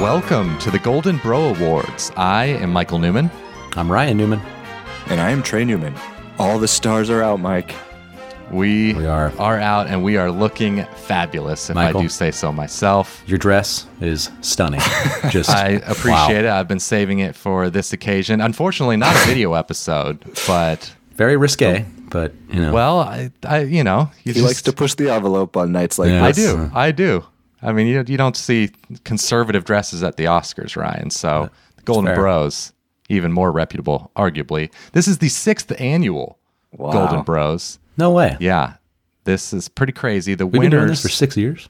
Welcome to the Golden Bro Awards. I am Michael Newman. I'm Ryan Newman. And I am Trey Newman. All the stars are out, Mike. We, We are. out and we are looking fabulous, if Michael. I do say so myself. Your dress is stunning. Just I appreciate it. I've been saving it for this occasion. Unfortunately, not a video episode, but Very risque, oh. but you know. well, I, I you know, you He just, likes to push the envelope on nights like Yeah. I do. I do. I mean, you, you don't see conservative dresses at the Oscars, Ryan. So the Golden fair. Bros, even more reputable, arguably. This is the sixth annual Wow. Golden Bros. no way. Yeah, this is pretty crazy. The We've been doing winners this for six years.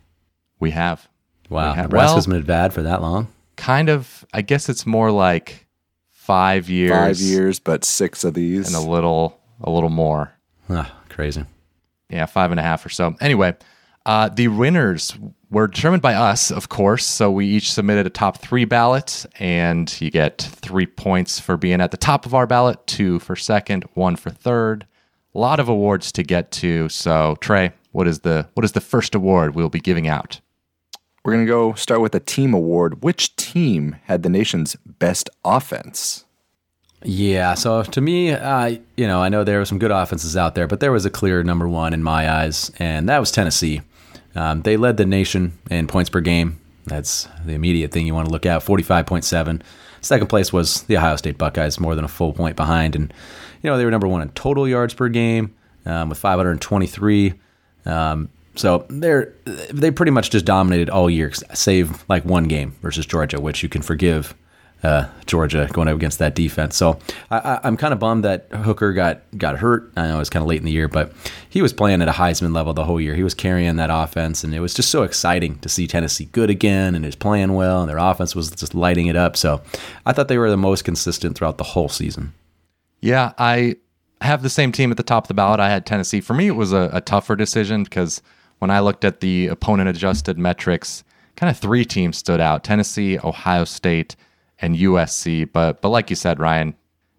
we have Wow. We have- Nebraska's well- been bad for that long. kind of. I guess it's more like five years, Five years, but six of these. and a little, a little more. Ah, crazy. yeah, five and a half or so. Anyway, uh, the winners were determined by us, of course. So we each submitted a top three ballot, and you get three points for being at the top of our ballot, two for second, one for third. A lot of awards to get to. So Trey, what is the what is the first award we'll be giving out? We're going to go start with a team award. Which team had the nation's best offense? Yeah. So to me, uh, you know, I know there were some good offenses out there, but there was a clear number one in my eyes, and that was Tennessee. Um, they led the nation in points per game. That's the immediate thing you want to look at. Forty-five point seven. Second place was the Ohio State Buckeyes, more than a full point behind, and you know they were number one in total yards per game um, with 523. Um, so they're they pretty much just dominated all year, save like one game versus Georgia, which you can forgive uh, Georgia going up against that defense. So I, I'm kind of bummed that Hooker got got hurt. I know it was kind of late in the year, but he was playing at a Heisman level the whole year. He was carrying that offense, and it was just so exciting to see Tennessee good again and is playing well, and their offense was just lighting it up. So I thought they were the most consistent throughout the whole season. Yeah, I have the same team at the top of the ballot. I had Tennessee. For me, it was a, a tougher decision because when I looked at the opponent adjusted metrics, kind of three teams stood out Tennessee, Ohio State, and USC. But but like you said, Ryan,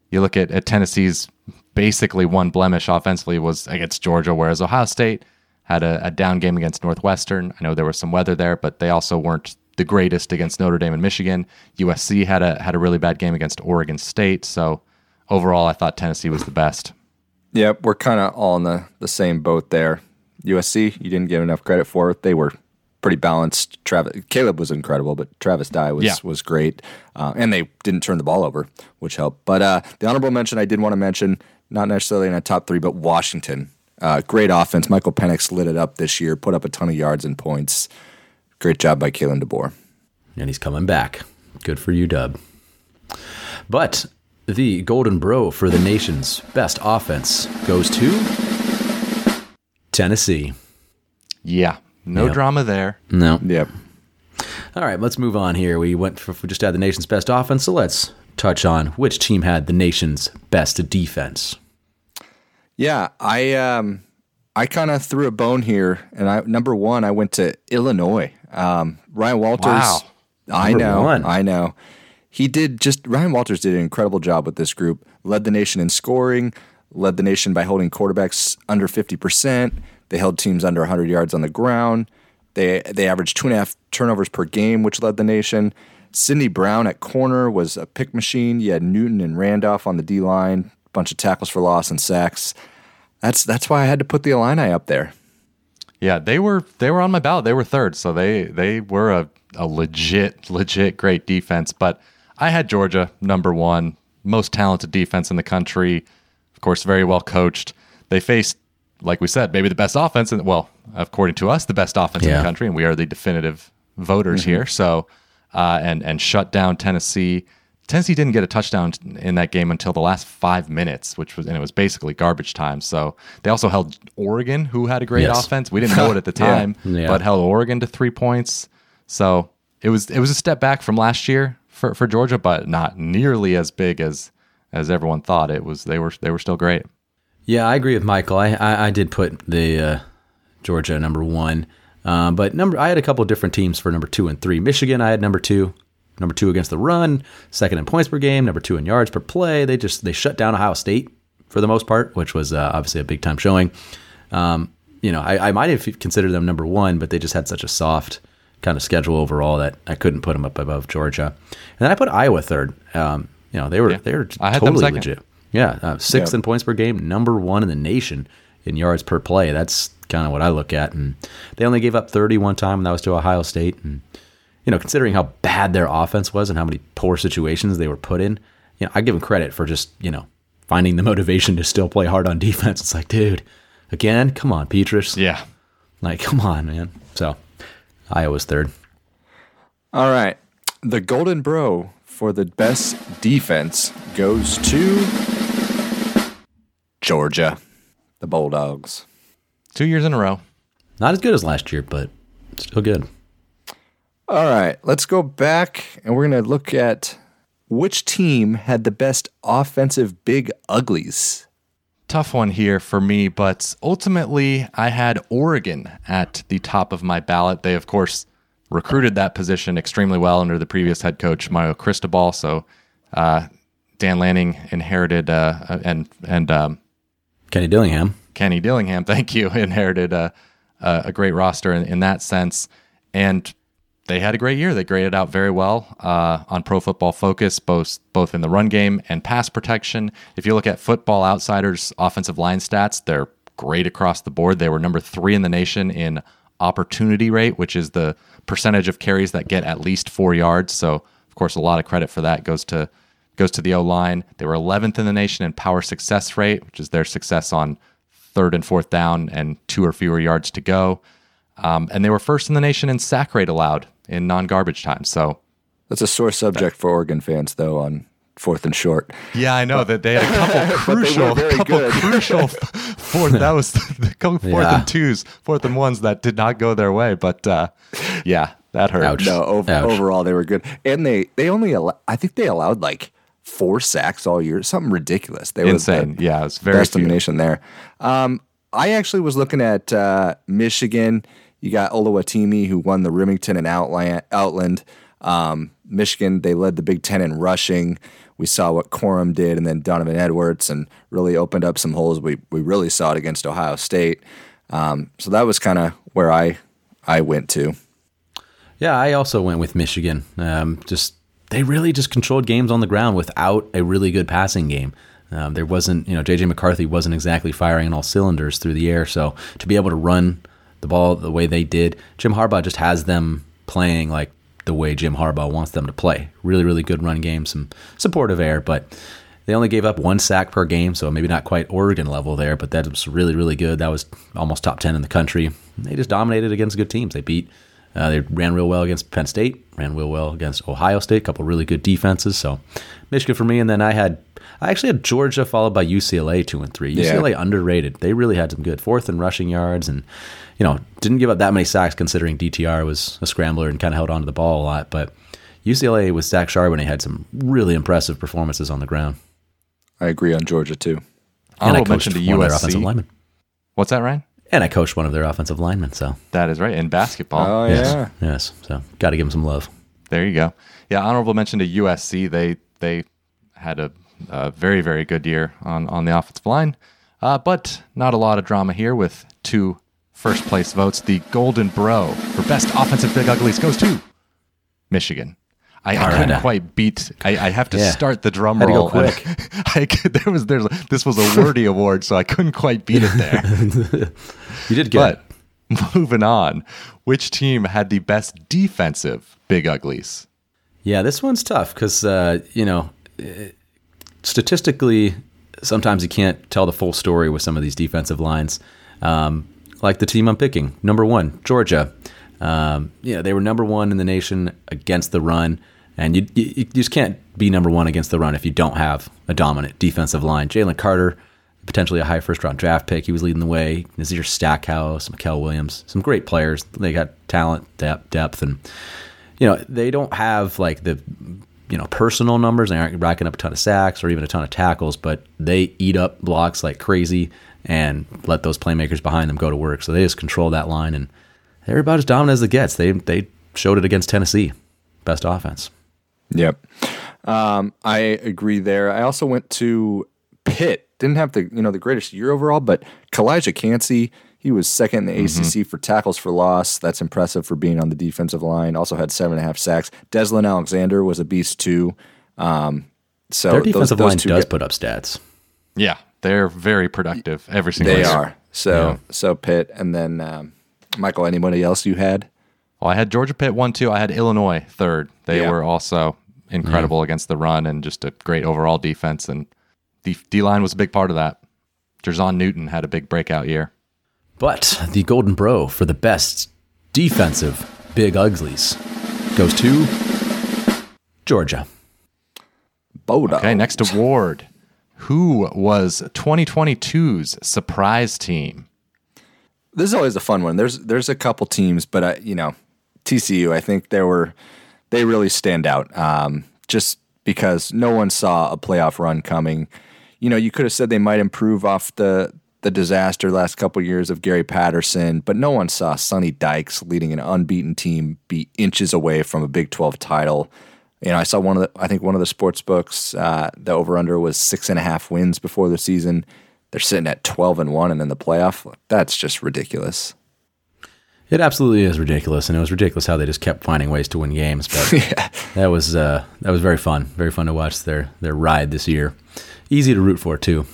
you look at, at Tennessee's basically one blemish offensively was against Georgia, whereas Ohio State had a, a down game against Northwestern. I know there was some weather there, but they also weren't the greatest against Notre Dame and Michigan. USC had a had a really bad game against Oregon State. So overall, I thought Tennessee was the best. Yep, we're kind of all in the, the same boat there. USC, you didn't get enough credit for it. They were pretty balanced. Travis Caleb was incredible, but Travis Dye was Yeah. was great, uh, and they didn't turn the ball over, which helped. But uh, the honorable mention I did want to mention, not necessarily in a top three, but Washington. Uh, great offense. Michael Penix lit it up this year, put up a ton of yards and points. Great job by Kalen DeBoer. and he's coming back. Good for you, Dub. But the Golden Bro for the nation's best offense goes to Tennessee. Yeah, no Yep. drama there. No. Yep. All right, let's move on here. We went for, we just had the nation's best offense, so let's touch on which team had the nation's best defense. Yeah, I um, I kind of threw a bone here, and I number one, I went to Illinois. Um, Ryan Walters. Wow. I Number know, one. I know. He did just Ryan Walters did an incredible job with this group. Led the nation in scoring. Led the nation by holding quarterbacks under fifty percent. They held teams under hundred yards on the ground. They they averaged two and a half turnovers per game, which led the nation. Sydney Brown at corner was a pick machine. You had Newton and Randolph on the D line, bunch of tackles for loss and sacks. That's that's why I had to put the Illini up there. Yeah, they were they were on my ballot. They were third, so they they were a, a legit legit great defense. But I had Georgia number one, most talented defense in the country. Of course, very well coached. They faced, like we said, maybe the best offense, and well, according to us, the best offense in the country, and we are the definitive voters here. So, uh, and and shut down Tennessee. Tennessee didn't get a touchdown in that game until the last five minutes, which was and it was basically garbage time. So they also held Oregon, who had a great Yes. offense. We didn't know it at the Yeah. time, Yeah. but held Oregon to three points. So it was it was a step back from last year for, for Georgia, but not nearly as big as as everyone thought. It was they were they were still great. Yeah, I agree with Michael. I I, I did put the uh, Georgia number one, uh, but number I had a couple of different teams for number two and three. Michigan, I had number two, number two against the run, second in points per game, number two in yards per play. They just they shut down Ohio State for the most part, which was uh, obviously a big time showing. Um, you know, I, I might have considered them number one, but they just had such a soft kind of schedule overall that I couldn't put them up above Georgia. And then I put Iowa third. Um, you know, they were Yeah. they were I totally legit. Yeah, uh, sixth Yeah. in points per game, number one in the nation in yards per play. That's kind of what I look at. And they only gave up 30 one time, and that was to Ohio State. And you know, considering how bad their offense was and how many poor situations they were put in, you know, I give them credit for just you know finding the motivation to still play hard on defense. It's like, dude, again, come on, Petras. Yeah. Like, come on, man. So Iowa's third. All right. The Golden Bro for the best defense goes to Georgia, the Bulldogs. Two years in a row. Not as good as last year, but still good. All right, let's go back and we're going to look at which team had the best offensive big uglies. Tough one here for me, but ultimately I had Oregon at the top of my ballot. They, of course, recruited that position extremely well under the previous head coach, Mario Cristobal. So uh, Dan Lanning inherited uh, and and um, Kenny Dillingham. Kenny Dillingham, thank you, inherited a, a, a great roster in, in that sense. And they had a great year. They graded out very well uh, on Pro Football Focus, both both in the run game and pass protection. If you look at Football Outsiders offensive line stats, they're great across the board. They were number three in the nation in opportunity rate, which is the percentage of carries that get at least four yards. So, of course, a lot of credit for that goes to goes to the O line. They were 11th in the nation in power success rate, which is their success on third and fourth down and two or fewer yards to go. Um, and they were first in the nation in sack rate allowed in non garbage time. So, That's a sore subject for Oregon fans, though, on fourth and short. yeah, I know that they had a couple But they were crucial, very couple crucial fourth. That was the couple fourth Yeah. and twos, fourth and ones that did not go their way. But uh, yeah, that hurt. Ouch. No, ov- Ouch. overall they were good, and they they only allow, I think they allowed like four sacks all year, something ridiculous. They Insane. were the Yeah, it was very best in the nation there. Um, I actually was looking at uh, Michigan. You got Oluwatimi who won the Remington and Outland. Outland. Um, Michigan they led the Big Ten in rushing. We saw what Corum did, and then Donovan Edwards, and really opened up some holes. We we really saw it against Ohio State. Um, so that was kind of where I I went to. Yeah, I also went with Michigan. Um, just they really just controlled games on the ground without a really good passing game. Um, there wasn't, you know, JJ McCarthy wasn't exactly firing on all cylinders through the air. So to be able to run the ball the way they did, Jim Harbaugh just has them playing like the way Jim Harbaugh wants them to play. Really, really good run game, some supportive air, but they only gave up one sack per game, so maybe not quite Oregon level there, but that was really, really good. That was almost top 10 in the country. They just dominated against good teams. They beat, uh, they ran real well against Penn State, ran real well against Ohio State, a couple really good defenses. So Michigan for me. And then I had, I actually had Georgia followed by UCLA two and three. Yeah. UCLA underrated. They really had some good fourth and rushing yards and, you know, didn't give up that many sacks considering DTR was a scrambler and kind of held onto the ball a lot. But UCLA with Zach Charbonnet had some really impressive performances on the ground. I agree on Georgia too. And I Honorable coached mention to their offensive USC. What's that, Ryan? And I coached one of their offensive linemen. So, That is right. In basketball. Oh yes. yeah. Yes. So, got to give them some love. There you go. Yeah, honorable mention to USC. They they had a, a very very good year on on the offensive line, uh, but not a lot of drama here with two first place votes. The Golden Bro for best offensive big uglies goes to Michigan. I, I couldn't quite beat. I, I have to Yeah. start the drum Had to go quick. I could, there was there's this was a wordy award, so I couldn't quite beat it there. You did good. but moving on, which team had the best defensive big uglies? Yeah, this one's tough because uh, you know, eh, statistically, sometimes you can't tell the full story with some of these defensive lines. Um, like the team I'm picking, number one, Georgia. Um, know, they were number one in the nation against the run, and you, you, you just can't be number one against the run if you don't have a dominant defensive line. Jalen Carter, potentially a high first round draft pick, he was leading the way. Nazir Stackhouse, Mykel Williams, some great players. They got talent, depth, depth, and you know, they don't have like the you know personal numbers. They aren't racking up a ton of sacks or even a ton of tackles, but they eat up blocks like crazy and let those playmakers behind them go to work. So they just control that line, and they're about as dominant as it gets. They they showed it against Tennessee, best offense. Yep. Um, I agree there. I also went to Pitt. Didn't have the you know the greatest year overall, but Calijah Kancey, He was second in the ACC for tackles for loss. That's impressive for being on the defensive line. Also had seven and a half sacks. Deslin Alexandre was a beast too. Um, so Their defensive those line two does gu- put up stats. Yeah, they're very productive every single They year. are. So so Pitt and then um, Michael. Anybody else you had? Well, I had Georgia Pitt one, two. I had Illinois third. They Yeah. were also incredible mm. against the run and just a great overall defense. And the D line was a big part of that. Jer'Zhan Newton had a big breakout year. But the Golden Bro for the best defensive big uglies goes to Georgia. Bodo. Okay, next award. Who was 2022's surprise team? this is always a fun one. There's there's a couple teams, but I, you know, TCU. I think there were they really stand out um, just because no one saw a playoff run coming. You know, you could have said they might improve off the the disaster last couple years of Gary Patterson, but no one saw Sonny Dykes leading an unbeaten team be inches away from a Big Twelve title. You know, I saw one of the I think one of the sports books uh, the over under was six and a half wins before the season. They're sitting at twelve and one and in the playoff. That's just ridiculous. It absolutely is ridiculous, and it was ridiculous how they just kept finding ways to win games. But that was uh, that was very fun, very fun to watch their their ride this year. Easy to root for too.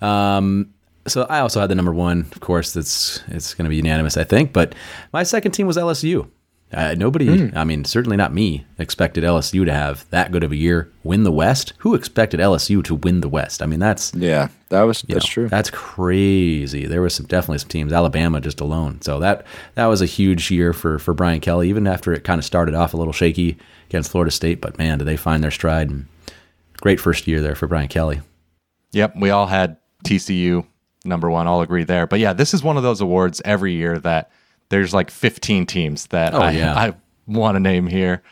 Um, so I also had the number one, of course. That's it's going to be unanimous, I think. But my second team was LSU. Uh, nobody, I mean, certainly not me, expected LSU to have that good of a year, win the West. Who expected LSU to win the West? I mean, that's Yeah, that was that's know, true. That's crazy. There was some definitely some teams, Alabama just alone. So that that was a huge year for for Brian Kelly, even after it kind of started off a little shaky against Florida State. But man, did they find their stride? And great first year there for Brian Kelly. Yep, we all had TCU number one. All agree there. But yeah, this is one of those awards every year that there's like 15 teams that Oh, I, yeah. I want to name here.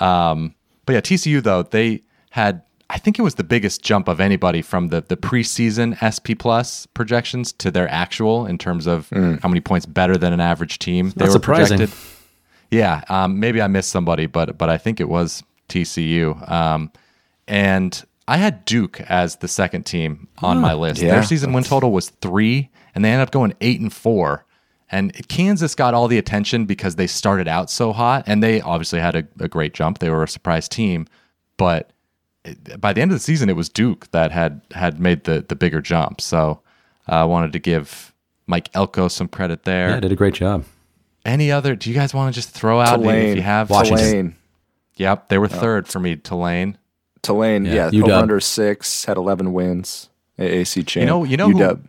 Um, but yeah, TCU though they had I think it was the biggest jump of anybody from the the preseason SP plus projections to their actual in terms of how many points better than an average team they Not were surprising. projected. Yeah, um, maybe I missed somebody, but but I think it was TCU. Um, and I had Duke as the second team on my list. yeah. Their season win total was three, and they ended up going eight and four. And Kansas got all the attention because they started out so hot, and they obviously had a, a great jump. They were a surprise team, but it- by the end of the season, it was Duke that had had made the the bigger jump. So uh, I wanted to give Mike Elko some credit there. Yeah, did a great job. Any other? Do you guys want to just throw out maybe if you have Washington. Tulane, Yep, they were third for me. Tulane. Tulane, Yeah, yeah, UW. over under six, had eleven wins. AAC champ. You know- you know who- UW.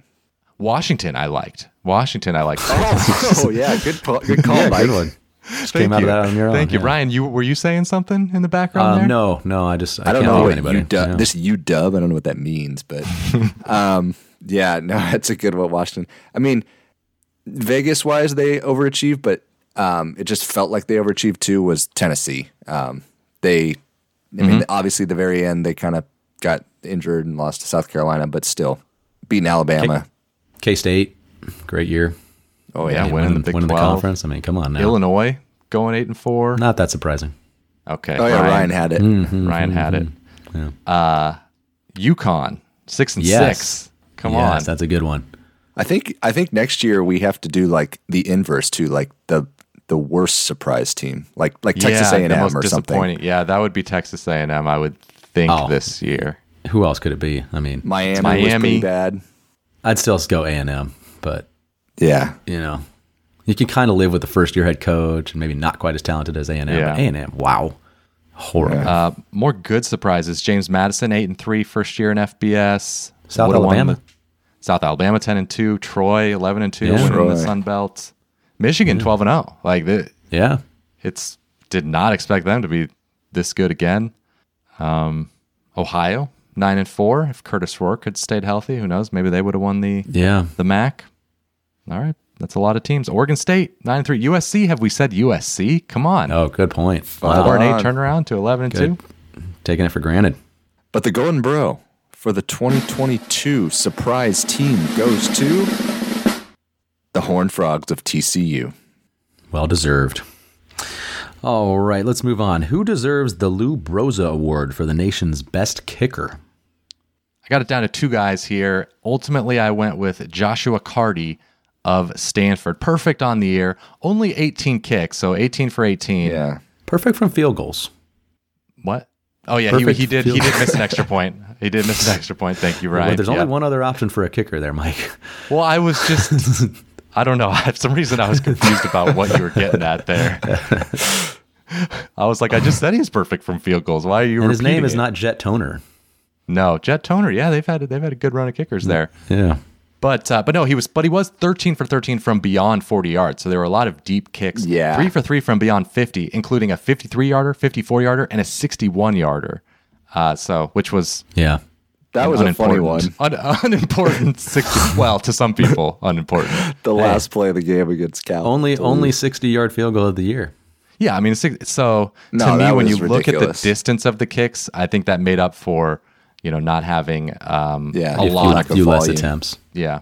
Washington, I liked. Washington, I liked. Oh, yeah, good po- good call, Mike. Good one. Thank came out you. of that on your own, Thank you, yeah. Ryan. You were you saying something in the background Um, there? no, no, I just I, I don't can't know think of what anybody. UW. Yeah. This UW, I don't know what that means, but um, yeah, no, that's a good one, Washington. I mean, Vegas wise, they overachieved, but um, it just felt like they overachieved too. Was Tennessee? Um, they, I mean, obviously, the very end they kind of got injured and lost to South Carolina, but still beating Alabama. K State, great year. Oh Yeah, yeah, winning the Big winning the conference. I mean, come on now. Illinois going eight and four. Not that surprising. Okay. oh yeah, Ryan, had it. Ryan had it. Uh, UConn six and Yes. six. Come yes, on. that's a good one. I think I think next year we have to do like the inverse to like the the worst surprise team, like like Texas yeah, A and M or something. Yeah, that would be Texas A and M. I would think Oh. this year. Who else could it be? I mean, Miami, was Miami. pretty bad. I'd still go A and M, but Yeah, you know, you can kind of live with the first year head coach and maybe not quite as talented as A and M. Yeah. A and M, wow, horrible. Uh, more good surprises. James Madison eight and three, first year in FBS. South Would've Alabama. the- South Alabama ten and two. Troy eleven and two, Yeah. winning Troy. the Sun Belt. Michigan twelve and zero. Like the, Yeah, it's did not expect them to be this good again. Um, Ohio nine and four. If Kurtis Rourke had stayed healthy, who knows? Maybe they would have won the yeah. the MAC. All right, that's a lot of teams. Oregon State nine and three. USC. Have we said USC? Come on. Oh, good point. Four Wow. and eight on. turnaround to eleven and Good. two. Taking it for granted. but the Golden Bro for the 2022 surprise team goes to the Horned Frogs of TCU. Well deserved. All right, let's move on. Who deserves the Lou Broza Award for the nation's best kicker? I got it down to two guys here. Ultimately, I went with Joshua Karty of Stanford. Perfect on the year. Only 18 kicks, so 18 for 18. Yeah. Perfect from field goals. What? Oh yeah, he, he did. He did miss an extra point. He did miss an extra point. Thank you, Ryan. But there's only Yeah. one other option for a kicker there, Mike. Well, I was just. I don't know. For some reason, I was confused about what you were getting at there. I was like, I just said he's perfect from field goals. Why are you? And his name is not Jet Toner. No, Jet Toner. Yeah, they've had they've had a good run of kickers there. Yeah. But uh, but no, he was but he was 13 for 13 from beyond 40 yards. So there were a lot of deep kicks. Yeah. three for three from beyond 50, including a 53 yarder, 54 yarder, and a 61 yarder. Uh, so which was Yeah. That was a funny one. unimportant- Un- unimportant 60. well, to some people, unimportant. The last play of the game against Cal. Only only 60 yard field goal of the year. Yeah, I mean, so No, to me, when you was look at the distance of the kicks, I think that made up for you know not having um, Yeah, a if lot. lack Of, of less volume. attempts. yeah,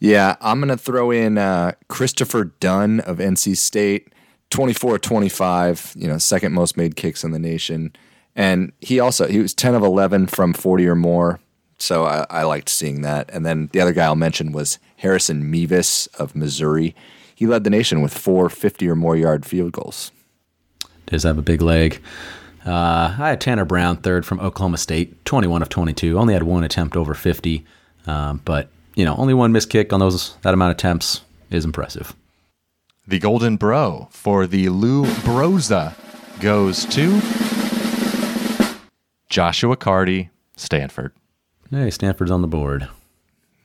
Yeah, I'm going to throw in uh, Christopher Dunn of NC State, 24 25, you know, second most made kicks in the nation. And he also, he was 10 of 11 from 40 or more. So I, I liked seeing that. And then the other guy I'll mention was Harrison Mevis of Missouri. He led the nation with four 50 or more yard field goals. Does have a big leg. Uh, I had Tanner Brown third from Oklahoma State, 21 of 22. Only had one attempt over 50, um, but you know, only one missed kick on those that amount of attempts is impressive. the Golden Bro for the Lou Broza goes to Joshua Karty, Stanford. Hey, Stanford's on the board.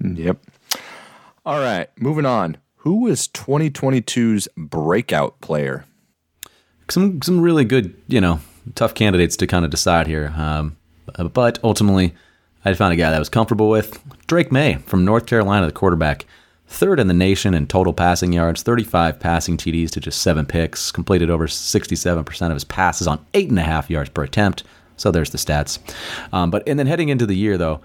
Yep. All right, moving on. Who was 2022's breakout player? Some some really good, you know, tough candidates to kind of decide here. Um, but ultimately, I found a guy that I was comfortable with. Drake Maye from North Carolina, the quarterback, third in the nation in total passing yards, 35 passing TDs to just seven picks, completed over 67% of his passes on eight and a half yards per attempt. So there's the stats. Um, but and then heading into the year though,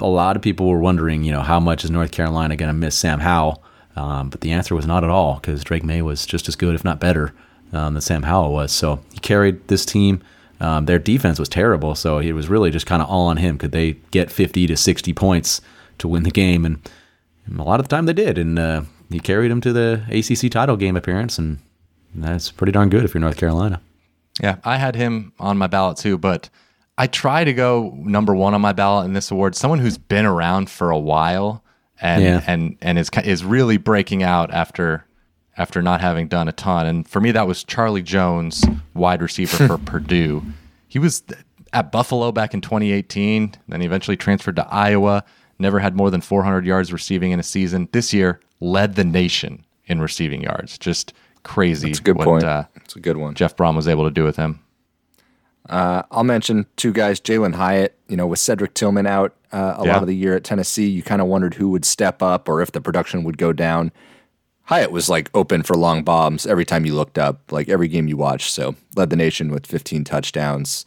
a lot of people were wondering, you know, how much is North Carolina going to miss Sam Howell? Um, but the answer was not at all because Drake Maye was just as good, if not better, um, than Sam Howell was. So he carried this team. Um, their defense was terrible, so it was really just kind of all on him. Could they get 50 to 60 points to win the game? And a lot of the time they did. And uh, he carried them to the ACC title game appearance, and that's pretty darn good if you're North Carolina. Yeah, I had him on my ballot too, but I try to go number one on my ballot in this award. Someone who's been around for a while and Yeah. and and is is really breaking out after after not having done a ton. And for me, that was Charlie Jones, wide receiver for Purdue. He was at Buffalo back in 2018, then he eventually transferred to Iowa. Never had more than 400 yards receiving in a season. This year, led the nation in receiving yards. Just crazy. It's a good what, point. Uh, It's a good one. Jeff Brohm was able to do with him. I'll mention two guys, Jalin Hyatt, you know, with Cedric Tillman out uh, a Yeah. lot of the year at Tennessee, you kind of wondered who would step up or if the production would go down. Hyatt was like open for long bombs every time you looked up, like every game you watched. So led the nation with 15 touchdowns.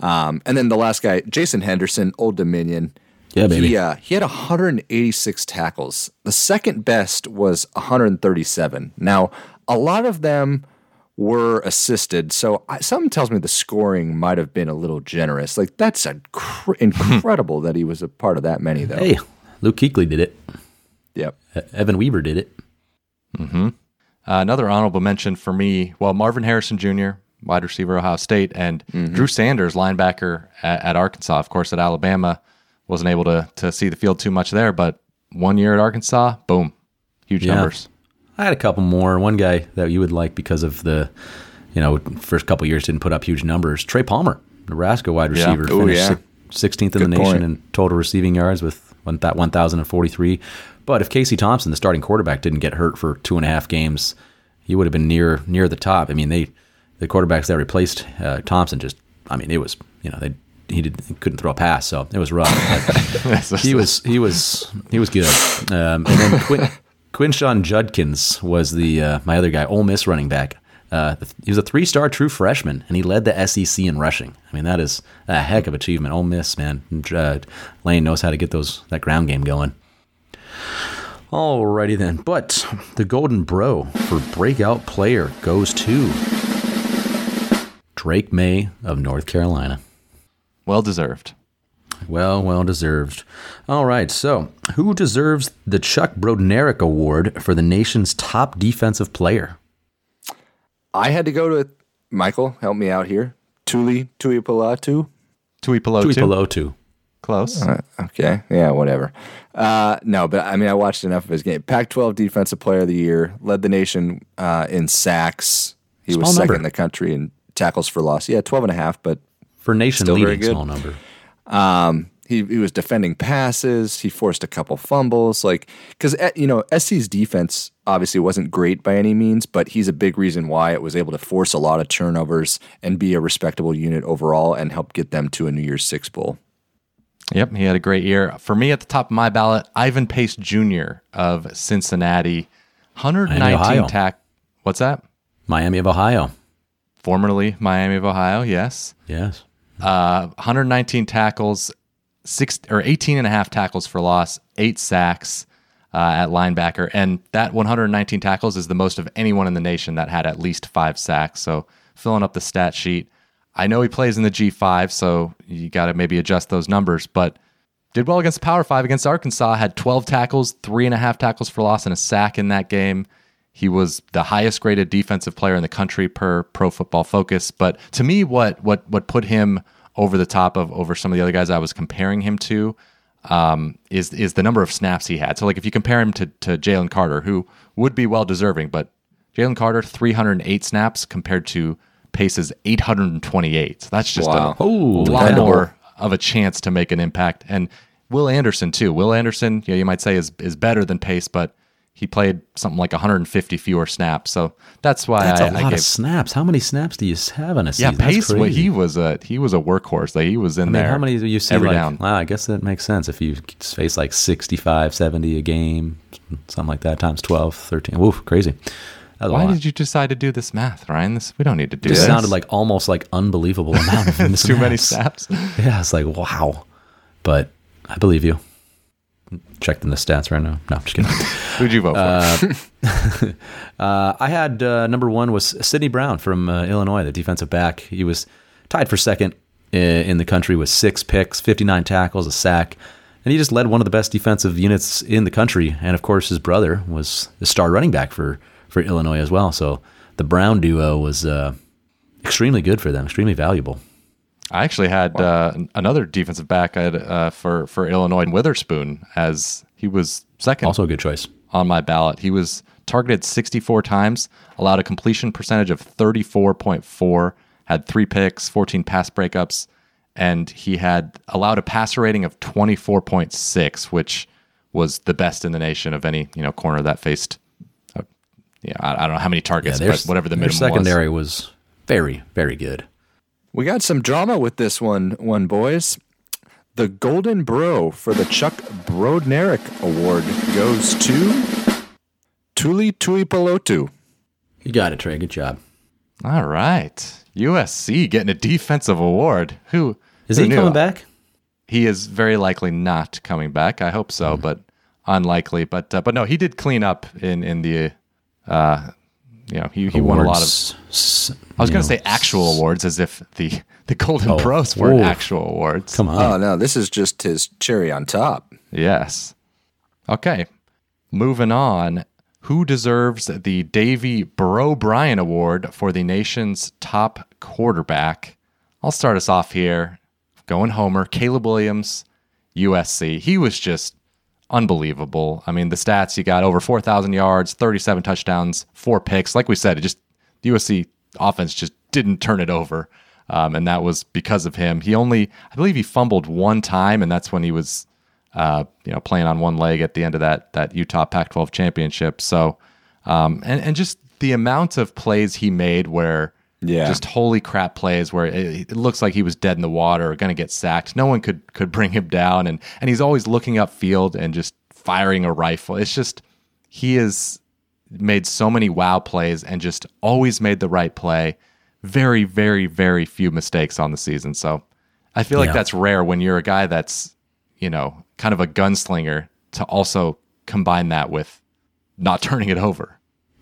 Um, and then the last guy, Jason Henderson, Old Dominion. Yeah, baby. He, uh, he had 186 tackles. The second best was 137. Now, a lot of them were assisted, so I, something tells me the scoring might have been a little generous. Like that's a cr- incredible that he was a part of that many, though. Hey, Luke Kuechly did it. Yep. Evan Weaver did it. Uh, another honorable mention for me, well, Marvin Harrison Jr., wide receiver, Ohio State, and Drew Sanders, linebacker at, at Arkansas. Of course, at Alabama, wasn't able to to see the field too much there, but one year at Arkansas, boom, huge Yeah. numbers. I had a couple more. One guy that you would like because of the, you know, first couple years didn't put up huge numbers. Trey Palmer, Nebraska wide Yeah. receiver, Ooh, finished yeah. 16th in the nation point. in total receiving yards with one thou- 1,043. But if Casey Thompson, the starting quarterback, didn't get hurt for two and a half games, he would have been near near the top. I mean, they the quarterbacks that replaced uh, Thompson just, I mean, it was you know they he did he couldn't throw a pass, so it was rough. He was he was he was good. Um, and then Quin, Quinshon Judkins was the uh, my other guy, Ole Miss running back. Uh, he was a three-star true freshman, and he led the SEC in rushing. I mean, that is a heck of achievement. Ole Miss, man, uh, Lane knows how to get those that ground game going. Alrighty then, but the Golden Bro for breakout player goes to Drake Maye of North Carolina. Well deserved. Well, well deserved. All right, so who deserves the Chuck Brodnarek Award for the nation's top defensive player? I had to go to Michael. Help me out here. Tuli Tuipolatu. Tuipulotu. Tuipulotu. Close. Uh, okay, yeah, whatever. Uh, no, but I mean, I watched enough of his game. Pac-12 Defensive Player of the Year, led the nation uh, in sacks. He Small was second number. in the country in tackles for loss. Yeah, 12 and a half, but For nation Still very leading good. small number. Um, he, he was defending passes. He forced a couple fumbles. Like, because, you know, SC's defense obviously wasn't great by any means, but he's a big reason why it was able to force a lot of turnovers and be a respectable unit overall and help get them to a New Year's Six Bowl. Yep, he had a great year. For me, at the top of my ballot, Ivan Pace Jr. of Cincinnati, 119 Ohio. tack. What's that? Miami of Ohio. Formerly Miami of Ohio. Yes. Yes. Uh, 119 tackles, six or 18 and a half tackles for loss, eight sacks uh, at linebacker, and that 119 tackles is the most of anyone in the nation that had at least five sacks. So filling up the stat sheet. I know he plays in the G5, so you got to maybe adjust those numbers, but did well against the Power Five against Arkansas. Had 12 tackles, three and a half tackles for loss, and a sack in that game. He was the highest graded defensive player in the country per Pro Football Focus. But to me, what what what put him over the top of over some of the other guys I was comparing him to um, is is the number of snaps he had. So like if you compare him to to Jalen Carter, who would be well deserving, but Jalen Carter 308 snaps compared to Pace's 828. So that's just Wow. a, Oh, a lot wow. more of a chance to make an impact. And Will Anderson too. Will Anderson, yeah, you might say is is better than Pace, but he played something like 150 fewer snaps. So that's why That's I, a I lot gave. of snaps. How many snaps do you have in a yeah, season? That's Pace. Well, he was a he was a workhorse. Like he was in I mean, there. how many do you see every like, down. wow, I guess that makes sense if you face like 65, 70 a game, something like that, times 12, 13. Woof, crazy. That was a Why lot. did you decide to do this math, Ryan? This we don't need to do It this. sounded like almost like unbelievable amount of too many snaps. snaps. Yeah, it's like, wow. But I believe you. Checking the stats right now. No, I'm just kidding. Who'd you vote for? Uh, I had uh, number one was Sydney Brown from uh, Illinois, the defensive back. He was tied for second i- in the country with six picks, 59 tackles, a sack, and he just led one of the best defensive units in the country. And of course, his brother was the star running back for for Illinois as well. So the Brown duo was uh, extremely good for them, extremely valuable. I actually had uh, another defensive back I had, uh, for for Illinois, Witherspoon, as he was second Also a good choice. on my ballot. He was targeted 64 times, allowed a completion percentage of 34.4, had three picks, 14 pass breakups, and he had allowed a passer rating of 24.6, which was the best in the nation of any you know corner that faced. Yeah, I, I don't know how many targets, their- but whatever the their minimum secondary was very, very good. We got some drama with this one, one boys. The Golden Bro for the Chuck Brodnarek Award goes to Tuli Tuipulotu. You got it, Trey. Good job. All right, USC getting a defensive award. Who Is who he knew? coming back? he is very likely not coming back. I hope so, but unlikely. But uh, but no, he did clean up in in the uh, you know he, he won a lot of. I was going to say actual awards as if the the Golden Oh. Pros were Ooh. actual awards. Come on. Oh no, this is just his cherry on top. Yes. Okay. Moving on. Who deserves the Davy Bro Bryan Award for the nation's top quarterback? I'll start us off here. Going Homer, Caleb Williams, USC. He was just unbelievable. I mean, the stats he got over 4,000 yards, 37 touchdowns, four picks. Like we said, it just the USC offense just didn't turn it over. Um, and that was because of him. He only, I believe, he fumbled one time, and that's when he was, uh, you know, playing on one leg at the end of that that Utah Pac-12 championship. So, um, and and just the amount of plays he made where, Yeah. just holy crap plays where it, it looks like he was dead in the water or going to get sacked. No one could could bring him down, and and he's always looking up field and just firing a rifle. It's just he has made so many wow plays and just always made the right play. Very, very, very few mistakes on the season. So I feel like Yeah. that's rare when you're a guy that's, you know, kind of a gunslinger to also combine that with not turning it over.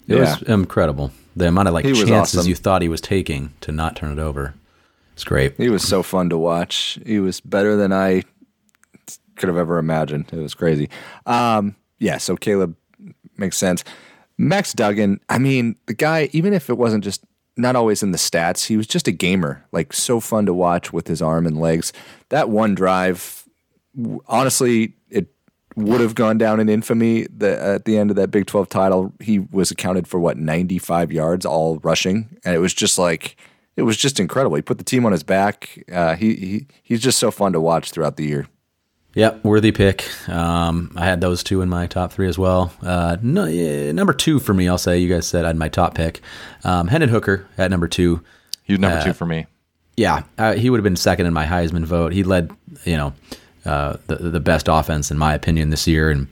It Yeah. was incredible. The amount of like He chances awesome. you thought he was taking to not turn it over. It's great. He was so fun to watch. He was better than I could have ever imagined. It was crazy. Um, yeah, so Caleb makes sense. Max Duggan, I mean, the guy, even if it wasn't just not always in the stats, he was just a gamer. Like so fun to watch with his arm and legs. That one drive, honestly, it would have gone down in infamy. The, at the end of that Big Twelve title, he was accounted for what ninety five yards, all rushing, and it was just like it was just incredible. He put the team on his back. Uh, he, he he's just so fun to watch throughout the year. Yep, worthy pick. Um, I had those two in my top three as well. Uh, no, yeah, number two for me, I'll say. You guys said I had my top pick. Um, Hendon Hooker at number two. He was number uh, two for me. Yeah, uh, he would have been second in my Heisman vote. He led, you know, uh, the the best offense in my opinion this year, and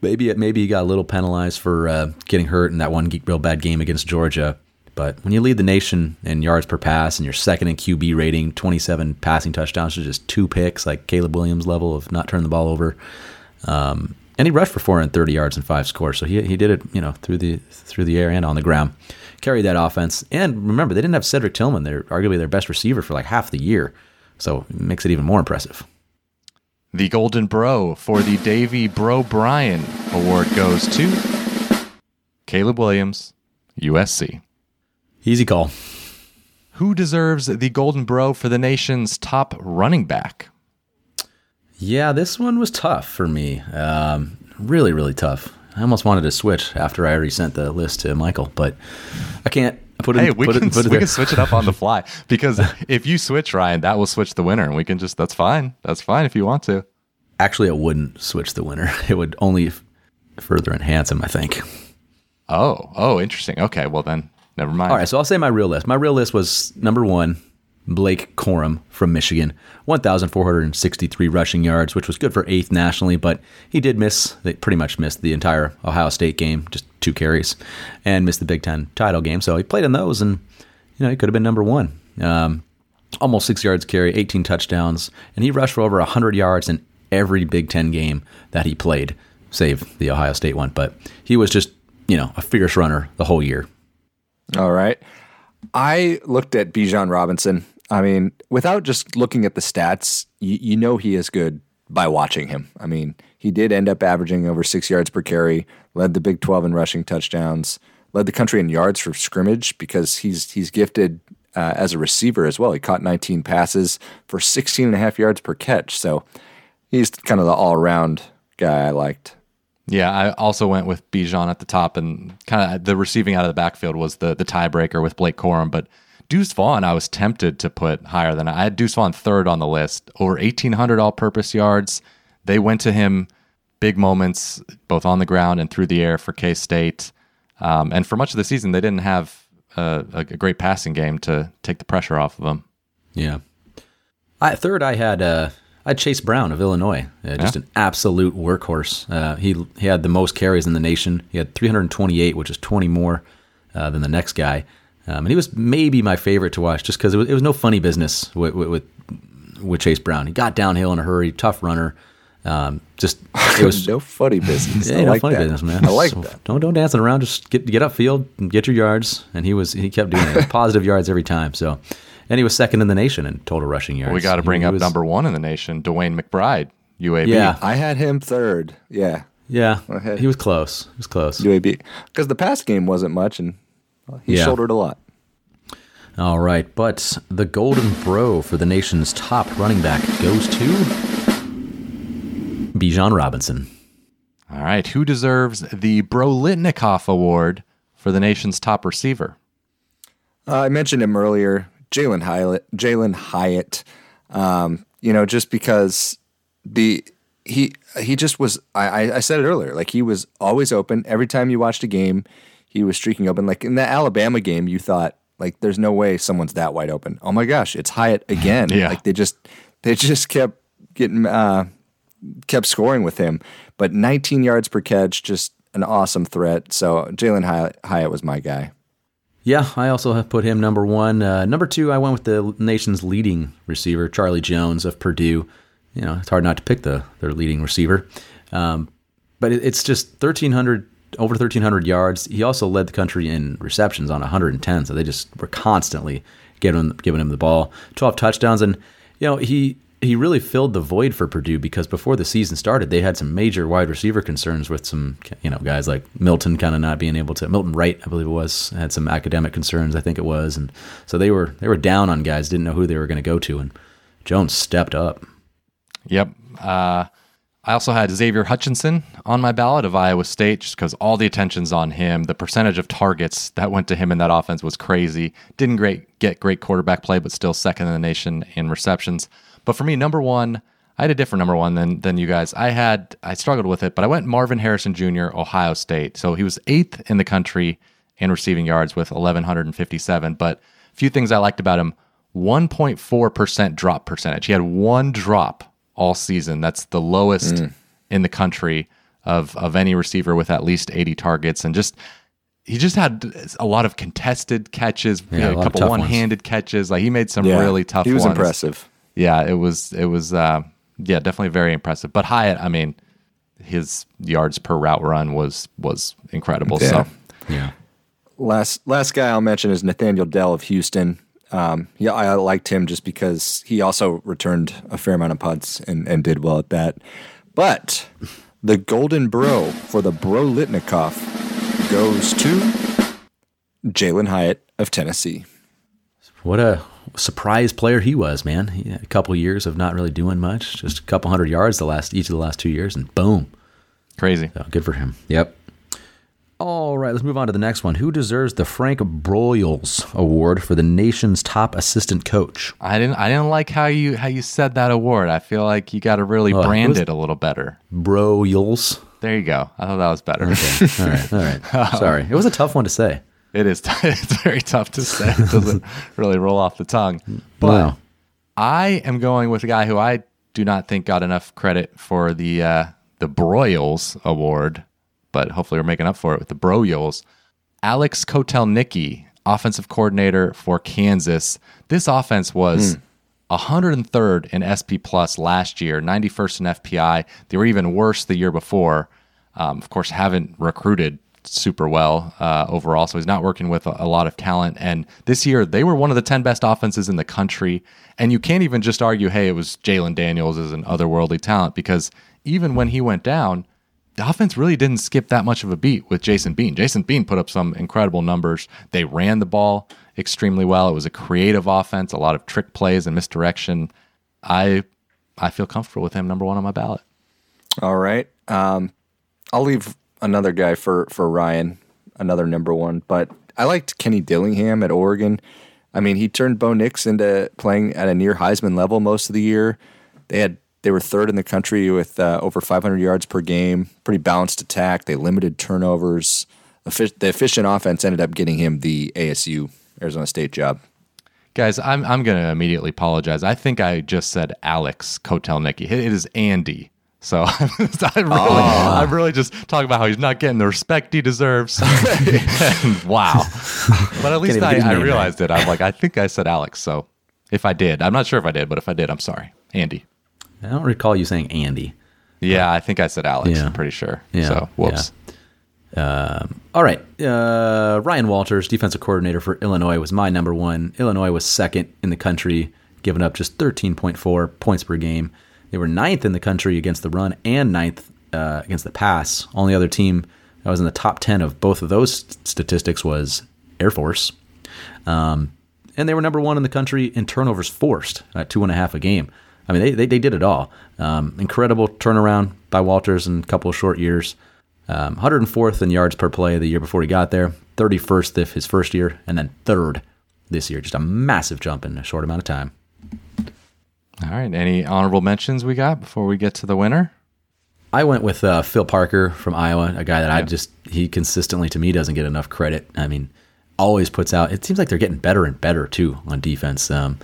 maybe maybe he got a little penalized for uh, getting hurt in that one real bad game against Georgia. But when you lead the nation in yards per pass and you're second in QB rating, 27 passing touchdowns to just two picks, like Caleb Williams level of not turning the ball over. Um, and he rushed for 430 yards and five scores. So he, he did it, you know, through the through the air and on the ground. Carried that offense. And remember, they didn't have Cedric Tillman. They're arguably their best receiver for like half the year. So it makes it even more impressive. The Golden Bro for the Davy Bro Bryan Award goes to Caleb Williams, USC. Easy call. Who deserves the Golden Bro for the nation's top running back? Yeah, this one was tough for me. Um, really, really tough. I almost wanted to switch after I already sent the list to Michael, but I can't. Put it, hey, we, put can, it, put we can switch it up on the fly because if you switch Ryan, that will switch the winner, and we can just that's fine. That's fine if you want to. Actually, it wouldn't switch the winner. It would only further enhance him. I think. Oh, oh, interesting. Okay, well then Never mind. All right, so I'll say my real list. My real list was number one, Blake Corum from Michigan, 1,463 rushing yards, which was good for eighth nationally, but he did miss, they pretty much missed the entire Ohio State game, just two carries, and missed the Big Ten title game. So he played in those, and you know he could have been number one. Um, almost six yards carry, 18 touchdowns, and he rushed for over 100 yards in every Big Ten game that he played, save the Ohio State one. But he was just you know a fierce runner the whole year. All right. I looked at Bijan Robinson. I mean, without just looking at the stats, you, you know he is good by watching him. I mean, he did end up averaging over six yards per carry, led the Big 12 in rushing touchdowns, led the country in yards for scrimmage because he's he's gifted uh, as a receiver as well. He caught 19 passes for 16 and a half yards per catch. So he's kind of the all around guy I liked. Yeah, I also went with Bijan at the top, and kind of the receiving out of the backfield was the the tiebreaker with Blake Corum. But Deuce Vaughn, I was tempted to put higher than I had Deuce Vaughn third on the list, over 1,800 all purpose yards. They went to him big moments, both on the ground and through the air for K State. Um, and for much of the season, they didn't have a, a, great passing game to take the pressure off of them. Yeah. I, third, I had uh, I had Chase Brown of Illinois, uh, just yeah. an absolute workhorse. Uh, he he had the most carries in the nation. He had 328, which is 20 more uh, than the next guy. Um, and he was maybe my favorite to watch, just because it was, it was no funny business with, with, with Chase Brown. He got downhill in a hurry, tough runner. Um, just it was no funny business. Yeah, I no like funny that. business, man. I like so that. Don't don't dancing around. Just get get upfield and get your yards. And he was he kept doing it. Positive yards every time. So and he was second in the nation in total rushing yards. Well, we got to bring he, up was, number one in the nation, DeWayne McBride, UAB. Yeah, I had him third. Yeah, yeah, he was close. He was close. UAB because the pass game wasn't much, and he yeah. shouldered a lot. All right, but the Golden Bro for the nation's top running back goes to Bijan Robinson. All right, who deserves the Brolitnikoff Award for the nation's top receiver? Uh, I mentioned him earlier. Jalin Hyatt, Jalin Hyatt, um, you know, just because the he he just was. I, I said it earlier. Like he was always open. Every time you watched a game, he was streaking open. Like in the Alabama game, you thought like there's no way someone's that wide open. Oh my gosh, it's Hyatt again. yeah. Like they just they just kept getting uh, kept scoring with him. But 19 yards per catch, just an awesome threat. So Jalin Hyatt, Hyatt was my guy. Yeah, I also have put him number one. Uh, number two, I went with the nation's leading receiver, Charlie Jones of Purdue. You know, it's hard not to pick the their leading receiver, um, but it, it's just thirteen hundred over thirteen hundred yards. He also led the country in receptions on one hundred and ten. So they just were constantly giving him, giving him the ball. Twelve touchdowns, and you know he he really filled the void for Purdue because before the season started, they had some major wide receiver concerns with some, you know, guys like Milton kind of not being able to. Milton Wright, I believe it was, had some academic concerns. I think it was, and so they were they were down on guys, didn't know who they were going to go to, and Jones stepped up. Yep. Uh, I also had Xavier Hutchinson on my ballot of Iowa State just because all the attention's on him. The percentage of targets that went to him in that offense was crazy. Didn't great get great quarterback play, but still second in the nation in receptions. But for me, number one, I had a different number one than than you guys. I had I struggled with it, but I went Marvin Harrison Jr. Ohio State. So he was eighth in the country in receiving yards with 1157. But a few things I liked about him: 1.4% drop percentage. He had one drop all season. That's the lowest mm. in the country of of any receiver with at least 80 targets and just he just had a lot of contested catches, yeah, a, a couple one-handed ones. catches. Like he made some yeah, really tough. He was ones. impressive. Yeah, it was. It was. Uh, yeah, definitely very impressive. But Hyatt, I mean, his yards per route run was was incredible. Yeah. So yeah. Last last guy I'll mention is Nathaniel Dell of Houston. Um, yeah, I liked him just because he also returned a fair amount of punts and, and did well at that. But the golden bro for the bro Litnikoff goes to Jalin Hyatt of Tennessee. What a surprise player he was, man. He had a couple years of not really doing much, just a couple hundred yards the last each of the last two years, and boom, crazy. So good for him. Yep. All right, let's move on to the next one. Who deserves the Frank Broyles Award for the nation's top assistant coach? I didn't. I didn't like how you how you said that award. I feel like you got to really uh, brand it a little better. Broyles. There you go. I thought that was better. Okay. All right. All right. Sorry, it was a tough one to say. It is. T- it's very tough to say. It doesn't really roll off the tongue. But wow. I am going with a guy who I do not think got enough credit for the uh, the Broyles Award but hopefully we're making up for it with the Broyles. Alex Kotelnicki, offensive coordinator for Kansas. This offense was mm. 103rd in SP Plus last year, 91st in FPI. They were even worse the year before. Um, of course, haven't recruited super well uh, overall, so he's not working with a, a, lot of talent. And this year, they were one of the 10 best offenses in the country. And you can't even just argue, hey, it was Jalon Daniels as an otherworldly talent, because even when he went down, the offense really didn't skip that much of a beat with Jason Bean. Jason Bean put up some incredible numbers. They ran the ball extremely well. It was a creative offense, a lot of trick plays and misdirection. I I feel comfortable with him number one on my ballot. All right. Um, I'll leave another guy for for Ryan, another number one. But I liked Kenny Dillingham at Oregon. I mean, he turned Bo Nix into playing at a near Heisman level most of the year. They had they were third in the country with uh, over 500 yards per game, pretty balanced attack. They limited turnovers. The efficient offense ended up getting him the ASU Arizona State job. Guys, I'm I'm going to immediately apologize. I think I just said Alex Kotelnicki. It is Andy. So I really, oh. I'm really just talking about how he's not getting the respect he deserves. wow. But at least I, I realized it. I'm like, I think I said Alex. So if I did, I'm not sure if I did, but if I did, I'm sorry. Andy. I don't recall you saying Andy. Yeah, I think I said Alex. Yeah. I'm pretty sure. Yeah. So, whoops. Yeah. Um, all right. Uh, Ryan Walters, defensive coordinator for Illinois, was my number one. Illinois was second in the country, giving up just 13.4 points per game. They were ninth in the country against the run and ninth uh, against the pass. Only other team that was in the top 10 of both of those statistics was Air Force. Um, and they were number one in the country in turnovers forced at two and a half a game. I mean, they, they, they did it all. Um, incredible turnaround by Walters in a couple of short years. Um, 104th in yards per play the year before he got there, 31st if his first year, and then third this year. Just a massive jump in a short amount of time. All right. Any honorable mentions we got before we get to the winner? I went with uh, Phil Parker from Iowa, a guy that yeah. I just, he consistently to me doesn't get enough credit. I mean, always puts out, it seems like they're getting better and better too on defense. Um,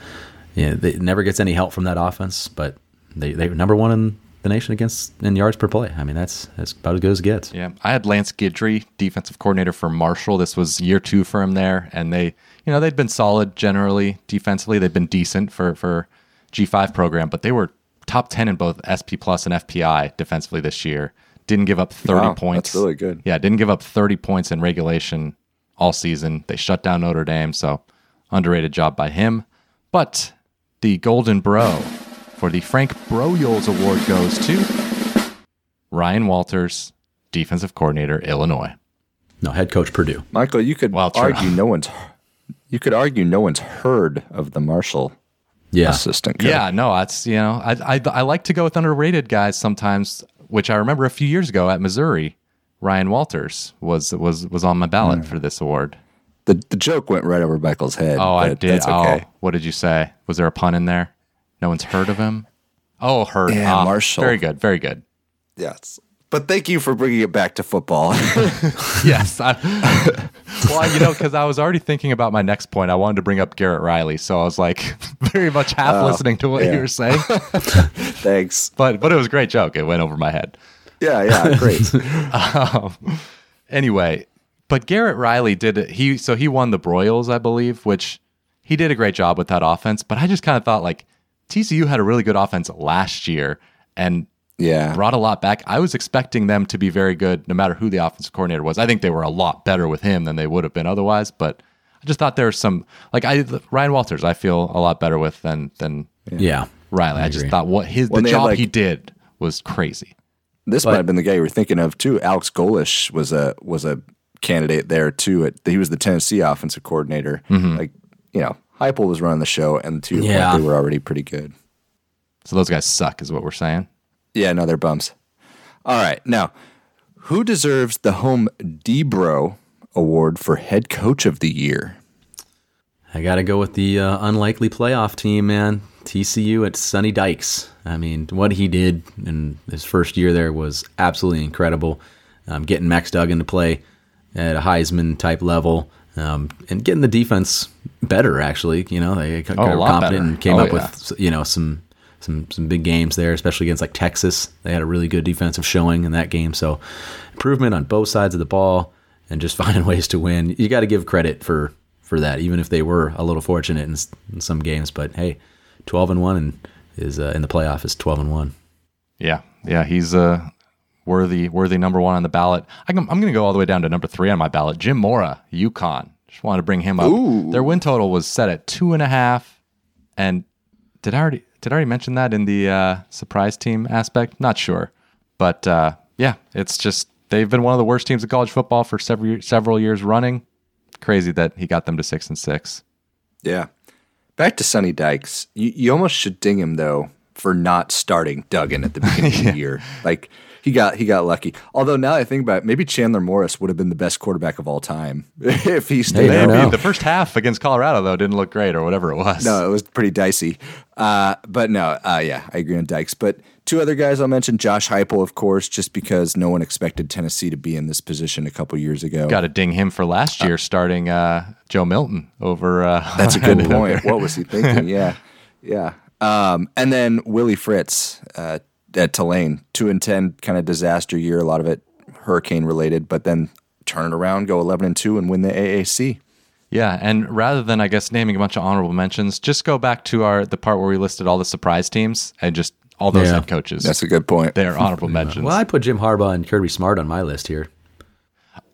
yeah, it never gets any help from that offense, but they they number one in the nation against in yards per play. I mean, that's that's about as good as it gets. Yeah, I had Lance Guidry, defensive coordinator for Marshall. This was year two for him there, and they, you know, they'd been solid generally defensively. They've been decent for for G five program, but they were top ten in both SP plus and FPI defensively this year. Didn't give up thirty wow, points. That's really good. Yeah, didn't give up thirty points in regulation all season. They shut down Notre Dame, so underrated job by him. But the Golden Bro for the Frank Broyles Award goes to Ryan Walters, defensive coordinator, Illinois. No, head coach Purdue. Michael, you could Well, argue no one's you could argue no one's heard of the Marshall Yeah. assistant. coach. Yeah, no, that's you know, I, I I like to go with underrated guys sometimes, which I remember a few years ago at Missouri, Ryan Walters was was was on my ballot mm. for this award. The the joke went right over Michael's head. Oh, I did. That's okay. Oh, what did you say? Was there a pun in there? No one's heard of him. Oh, heard. Yeah, Ah, Marshall. Very good. Very good. Yes. But thank you for bringing it back to football. yes. I, well, you know, because I was already thinking about my next point. I wanted to bring up Garrett Riley, so I was like very much half listening to what yeah. you were saying. Thanks. But but it was a great joke. It went over my head. Yeah, yeah, great. Anyway, but Garrett Riley did it. He so he won the Broyles, I believe, which he did a great job with that offense. But I just kind of thought like TCU had a really good offense last year and Yeah. brought a lot back. I was expecting them to be very good no matter who the offensive coordinator was. I think they were a lot better with him than they would have been otherwise, but I just thought there was some like I Ryan Walters I feel a lot better with than than Yeah. Riley. I, just thought what his When the job like- he did was crazy. This might have been the guy you were thinking of too. Alex Golesh was a was a candidate there too. At, he was the Tennessee offensive coordinator. Like you know, Heupel was running the show, and to point, Yeah. they were already pretty good. So those guys suck is what we're saying. Yeah, no, they're bums. All right, now who deserves the home Debro Award for Head Coach of the Year? I got to go with the uh, unlikely playoff team, man. TCU at Sonny Dykes. I mean, what he did in his first year there was absolutely incredible. Um, getting Max Duggan to play at a Heisman type level um, and getting the defense better, actually. You know, they got Oh, confident better. and came Oh, up yeah. with, you know, some. Some, some big games there, especially against like Texas. They had a really good defensive showing in that game. So, improvement on both sides of the ball and just finding ways to win. You got to give credit for for that, even if they were a little fortunate in, in some games. But hey, twelve and one and is uh, in the playoff is twelve and one. Yeah, yeah, he's a worthy worthy number one on the ballot. I am I'm going to go all the way down to number three on my ballot. Jim Mora, UConn. Just wanted to bring him up. Ooh. Their win total was set at two and a half. And did I already did I already mention that in the uh, surprise team aspect? Not sure, but uh, yeah, it's just they've been one of the worst teams in college football for several several years running. Crazy that he got them to six and six. Yeah. Back to Sonny Dykes. You, you almost should ding him though for not starting Duggan at the beginning of the year. Like he got he got lucky. Although now I think about it, maybe Chandler Morris would have been the best quarterback of all time if he stayed. Hey, out. no, Maybe no. the first half against Colorado though didn't look great or whatever it was. No, it was pretty dicey. Uh, but no, uh, yeah, I agree on Dykes. But two other guys I'll mention: Josh Heupel, of course, just because no one expected Tennessee to be in this position a couple years ago. Got to ding him for last year starting uh, Joe Milton over. Uh, That's a good point. What was he thinking? Yeah, yeah. Um, and then Willie Fritz uh, at Tulane, two and ten, kind of disaster year. A lot of it hurricane related, but then turn it around, go eleven and two, and win the AAC. Yeah, and rather than I guess naming a bunch of honorable mentions, just go back to our the part where we listed all the surprise teams and just all those Yeah. head coaches. That's a good point. They're honorable mentions. Well, I put Jim Harbaugh and Kirby Smart on my list here.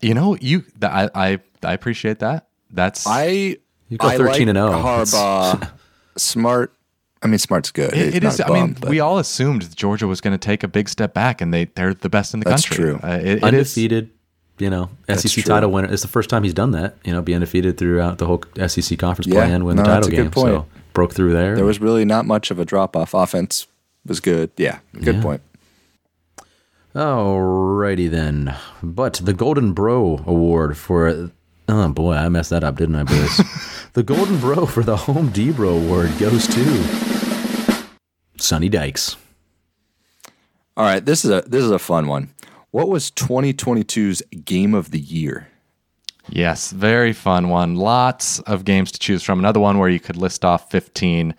You know, you th- I I, I appreciate that. That's I You go I 13 and like 0. Harbaugh, Smart. I mean, Smart's good. it, He's it not is. a I mean, but- we all assumed Georgia was going to take a big step back, and they they're the best in the That's country. true. Uh, it- it is- undefeated. You know, SEC true. title winner. It's the first time he's done that. You know, be undefeated throughout the whole SEC conference Yeah, play and win no, the title game. point. So broke through there. there was really not much of a drop off. Offense was good. Yeah, good Yeah. point. Alrighty then. But the Golden Bro Award for oh boy, I messed that up, didn't I, boys? the Golden Bro for the Home D Bro Award goes to Sonny Dykes. All right, this is a this is a fun one. What was 2022's game of the year? Yes, very fun one. Lots of games to choose from. Another one where you could list off 15.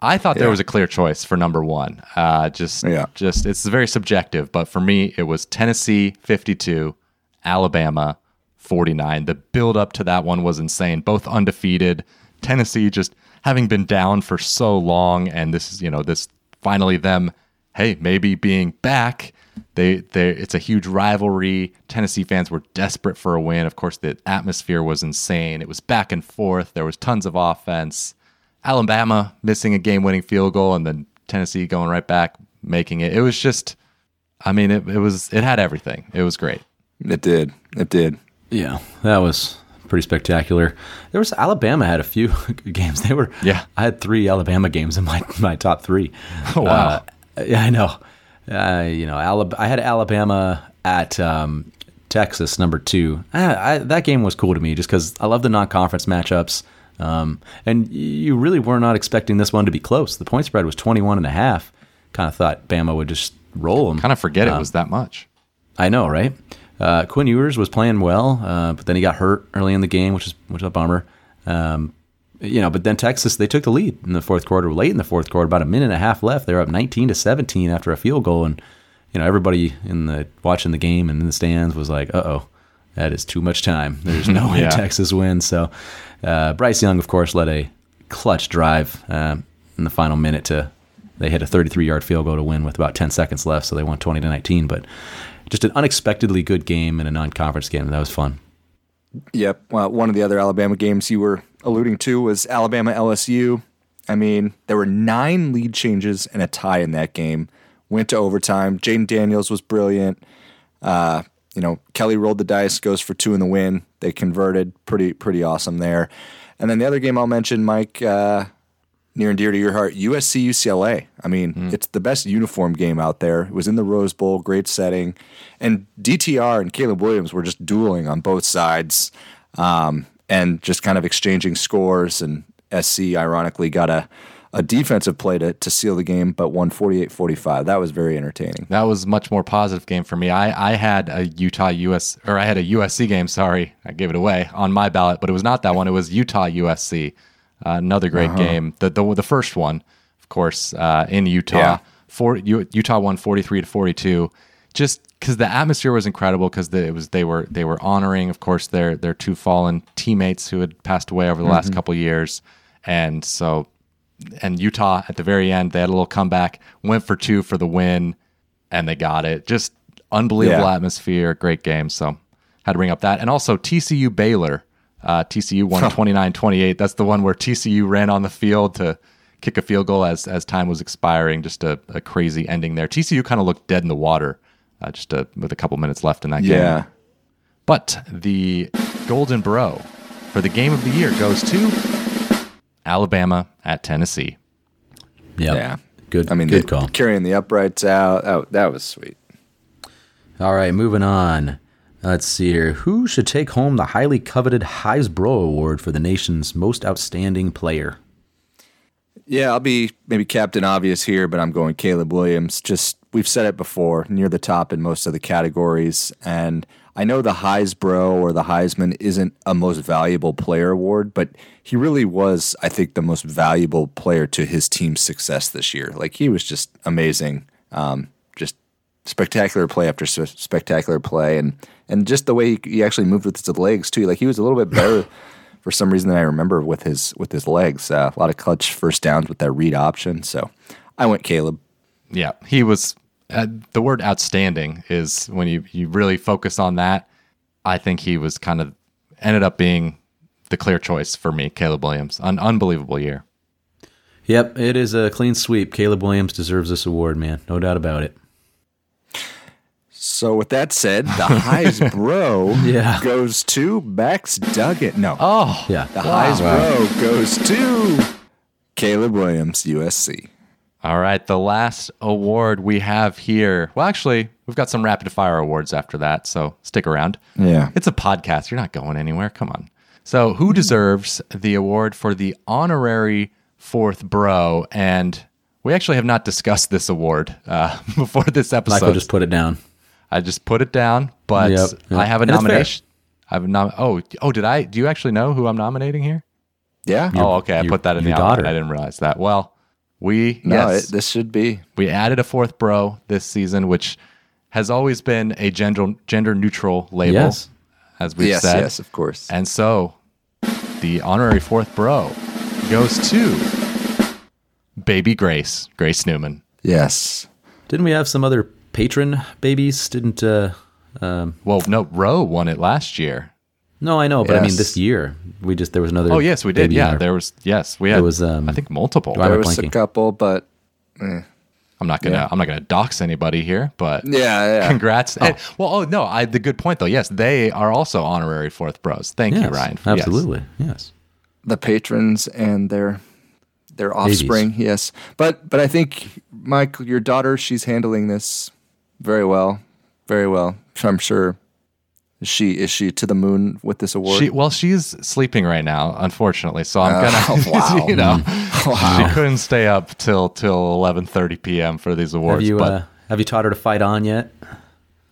I thought there was a clear choice for number one. Uh, just, Yeah. just it's very subjective, but for me, it was Tennessee 52, Alabama 49. The build up to that one was insane. Both undefeated. Tennessee just having been down for so long, and this is you know this finally them. Hey, maybe being back. They, they, it's a huge rivalry. Tennessee fans were desperate for a win. Of course, the atmosphere was insane. It was back and forth. There was tons of offense. Alabama missing a game-winning field goal and then Tennessee going right back, making it. It was just, I mean, it, it was it had everything. It was great. It did. It did. Yeah, that was pretty spectacular. There was Alabama had a few games. They were Yeah. I had three Alabama games in my my top three. Oh, wow. Uh, yeah, I know. Uh, you know, Alab- I had Alabama at um, Texas number two. I, I, that game was cool to me just because I love the non-conference matchups. Um, and you really were not expecting this one to be close. The point spread was 21 and a half. Kind of thought Bama would just roll them. Kind of forget it was that much. I know, right? Uh, Quinn Ewers was playing well, uh, but then he got hurt early in the game, which is which is a bummer. Um, you know, but then Texas they took the lead in the fourth quarter, late in the fourth quarter, about a minute and a half left. They're up 19 to 17 after a field goal, and you know everybody in the watching the game and in the stands was like, "Uh oh, that is too much time. There's no way Yeah. Texas wins." So uh, Bryce Young, of course, led a clutch drive um, in the final minute to they hit a 33 yard field goal to win with about 10 seconds left, so they won 20 to 19. But just an unexpectedly good game in a non conference game. That was fun. Yep. Well, one of the other Alabama games you were alluding to was Alabama LSU. I mean, there were nine lead changes and a tie in that game. Went to overtime. Jayden Daniels was brilliant. Uh, you know, Kelly rolled the dice, goes for two in the win. They converted. Pretty pretty awesome there. And then the other game I'll mention, Mike, uh, near and dear to your heart, USC UCLA. I mean, it's the best uniform game out there. It was in the Rose Bowl, great setting, and DTR and Caleb Williams were just dueling on both sides, um, and just kind of exchanging scores. And SC ironically got a a defensive play to, to seal the game, but won 48-45. That was very entertaining. That was much more positive game for me. I, I had a Utah US or I had a USC game. Sorry, I gave it away on my ballot, but it was not that one. It was Utah USC. Uh, another great game. The, the the first one, of course, uh, in Utah. Yeah. For Utah won forty three to forty two. Just because the atmosphere was incredible, because it was they were they were honoring, of course, their their two fallen teammates who had passed away over the last couple years, and so and Utah at the very end, they had a little comeback, went for two for the win, and they got it. Just unbelievable Yeah. atmosphere, great game. So had to bring up that. And also TCU Baylor. Uh, TCU won 29 28. That's the one where TCU ran on the field to kick a field goal as, as time was expiring. Just a, a crazy ending there. TCU kind of looked dead in the water uh, just uh with a couple minutes left in that game. Yeah. But the Golden Bro for the game of the year goes to Alabama at Tennessee. Yep. Yeah. Good. I mean, good the- call. carrying the uprights out. Oh, that was sweet. All right, moving on. Let's see here. Who should take home the highly coveted Heisbro Award for the nation's most outstanding player? Yeah, I'll be maybe Captain Obvious here, but I'm going Caleb Williams. Just we've said it before, near the top in most of the categories, and I know the Heisbro or the Heisman isn't a most valuable player award, but he really was, I think, the most valuable player to his team's success this year. Like he was just amazing, um, just spectacular play after spectacular play, and and just the way he, he actually moved with his legs too. Like he was a little bit better for some reason than I remember with his with his legs. Uh, a lot of clutch first downs with that read option. So I went Caleb. Yeah, he was. Uh, the word outstanding is when you, you really focus on that. I think he was kind of ended up being the clear choice for me, Caleb Williams. An unbelievable year. Yep, it is a clean sweep. Caleb Williams deserves this award, man. No doubt about it. So with that said, the Heisbro Yeah. goes to Max Duggan. No, Oh, Yeah. the Heisbro goes to Caleb Williams, USC. All right, the last award we have here. Well, actually, we've got some rapid fire awards after that, so stick around. Yeah. It's a podcast. You're not going anywhere. Come on. So, who deserves the award for the honorary fourth bro? And we actually have not discussed this award uh, before this episode. Michael just put it down. I just put it down, but Yep, yep. I have a And nomination. I have a nom- Oh, oh, did I? Do you actually know who I'm nominating here? Yeah. oh, okay. I your- put that in the daughter. I didn't realize that. Well, we no, yes, it, this should be. we added a fourth bro this season, which has always been a gender gender neutral label, Yes. as we've yes, said. yes, of course. And so, the honorary fourth bro goes to Baby Grace, Grace Newman. yes. Didn't we have some other patron babies? Didn't uh um Well, no, Roe won it last year. no, I know, but I mean this year we just there was another Oh yes, we did. Yeah, there. there was yes, we had. was, um, I think multiple. Why am I There was a couple, but I'm not gonna Yeah. I'm not gonna dox anybody here, but Yeah, yeah. congrats. And- well, oh no, I the good point though. Yes, they are also honorary fourth bros. Thank you, Ryan. Absolutely. Yes. the patrons and their their offspring. Yes, but but I think Mike, your daughter, she's handling this very well, very well. I'm sure. Is she is she to the moon with this award? She well, she's sleeping right now, unfortunately. So I'm Oh, gonna, wow. you know, Wow. she couldn't stay up till till 11:30 p.m. for these awards. Have you but uh, have you taught her to fight on yet?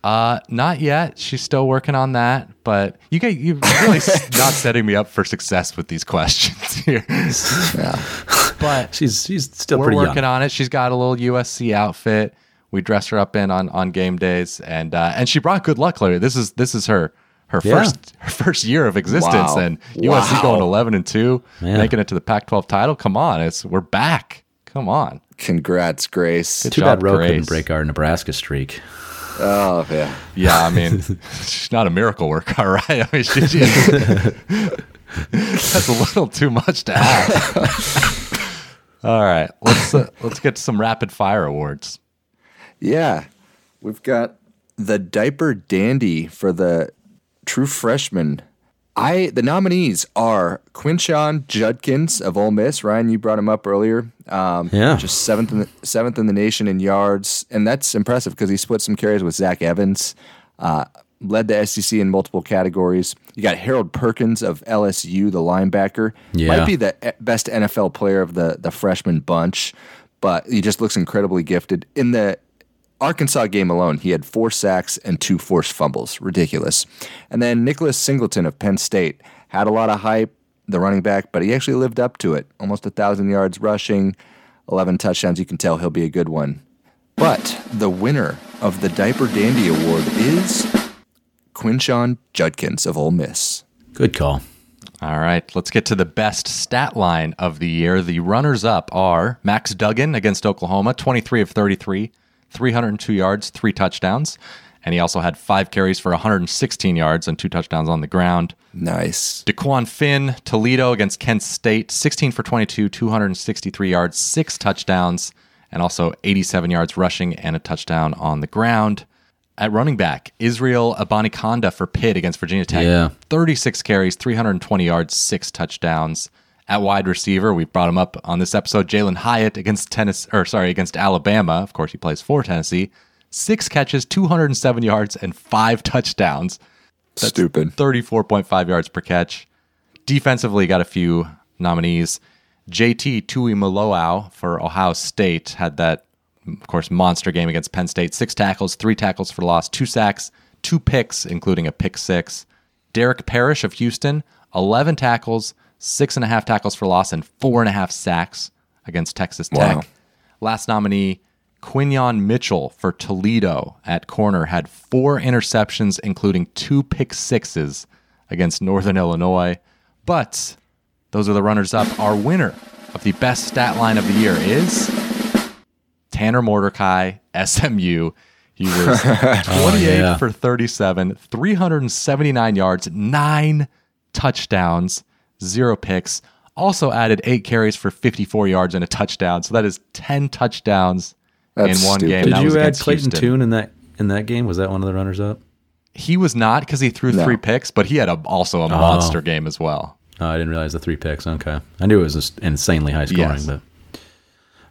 uh, not yet. She's still working on that. But you get you really s- not setting me up for success with these questions here. But She's she's still we're pretty working young. on it. She's got a little USC outfit. We dress her up in on, on game days, and uh, and she brought good luck, Larry. This is this is her her Yeah. first her first year of existence, Wow. and USC Wow. going eleven and two, Yeah. making it to the Pac-12 title. Come on, it's we're back. Come on, Congrats, Grace. Good Too job, bad Roe couldn't break our Nebraska streak. Oh yeah. yeah. I mean, she's not a miracle worker, all right? I mean, she, she- that's a little too much to ask. all right, let's uh, let's get to some rapid fire awards. Yeah. We've got the diaper dandy for the true freshman. I the nominees are Quinshon Judkins of Ole Miss. Ryan, you brought him up earlier. Um, Yeah. just seventh in the, seventh in the nation in yards, and that's impressive because he split some carries with Zach Evans. Uh, led the SEC in multiple categories. You got Harold Perkins of LSU, the linebacker. Yeah. Might be the e- best NFL player of the the freshman bunch, but he just looks incredibly gifted. In the Arkansas game alone, he had four sacks and two forced fumbles. Ridiculous. And then Nicholas Singleton of Penn State had a lot of hype, the running back, but he actually lived up to it. Almost a thousand yards rushing, eleven touchdowns. You can tell he'll be a good one. But the winner of the Diaper Dandy Award is Quinshon Judkins of Ole Miss. Good call. All right, let's get to the best stat line of the year. The runners up are Max Duggan against Oklahoma, 23 of 33, 302 yards, three touchdowns. And he also had five carries for 116 yards and two touchdowns on the ground. Nice. Dequan Finn, Toledo against Kent State, 16 for 22, 263 yards, six touchdowns, and also 87 yards rushing and a touchdown on the ground. At running back, Israel Abanikanda for Pitt against Virginia Tech, Yeah. 36 carries, 320 yards, six touchdowns. At wide receiver, we brought him up on this episode. Jalin Hyatt against Tennessee, or sorry, against Alabama. Of course, he plays for Tennessee. Six catches, 207 yards, and five touchdowns. That's Stupid. 34.5 yards per catch. Defensively, got a few nominees. JT Tuimoloau for Ohio State had that, of course, monster game against Penn State. Six tackles, three tackles for loss, two sacks, two picks, including a pick six. Derek Parish of Houston, 11 tackles, six and a half tackles for loss, and four and a half sacks against Texas Tech. Wow. Last nominee, Quinyon Mitchell for Toledo at corner had four interceptions, including two pick sixes against Northern Illinois. But those are the runners up. Our winner of the best stat line of the year is Tanner Mordecai, SMU. He was 28 yeah. for 37, 379 yards, nine touchdowns, zero picks. Also added eight carries for 54 yards and a touchdown. So that is 10 touchdowns That's in one stupid. game. Did That was you add Clayton Houston. Tune in that in that game? Was that one of the runners up? He was not because he threw No. three picks, but he had a, also a oh. monster game as well. Oh, I didn't realize the three picks. Okay, I knew it was just insanely high scoring, Yes. but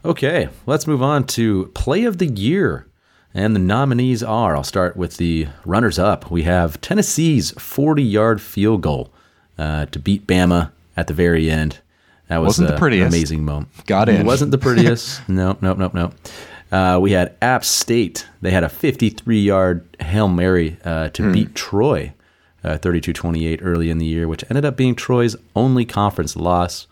okay. Let's move on to play of the year, and the nominees are. I'll start with the runners up. We have Tennessee's forty-yard field goal uh, to beat Bama at the very end. That was Wasn't the uh, prettiest. An amazing moment. Got It wasn't the prettiest. nope, nope, nope, nope. Uh, we had App State. They had a 53-yard hail mary uh, to beat Troy, uh, 32-28 early in the year, which ended up being Troy's only conference loss.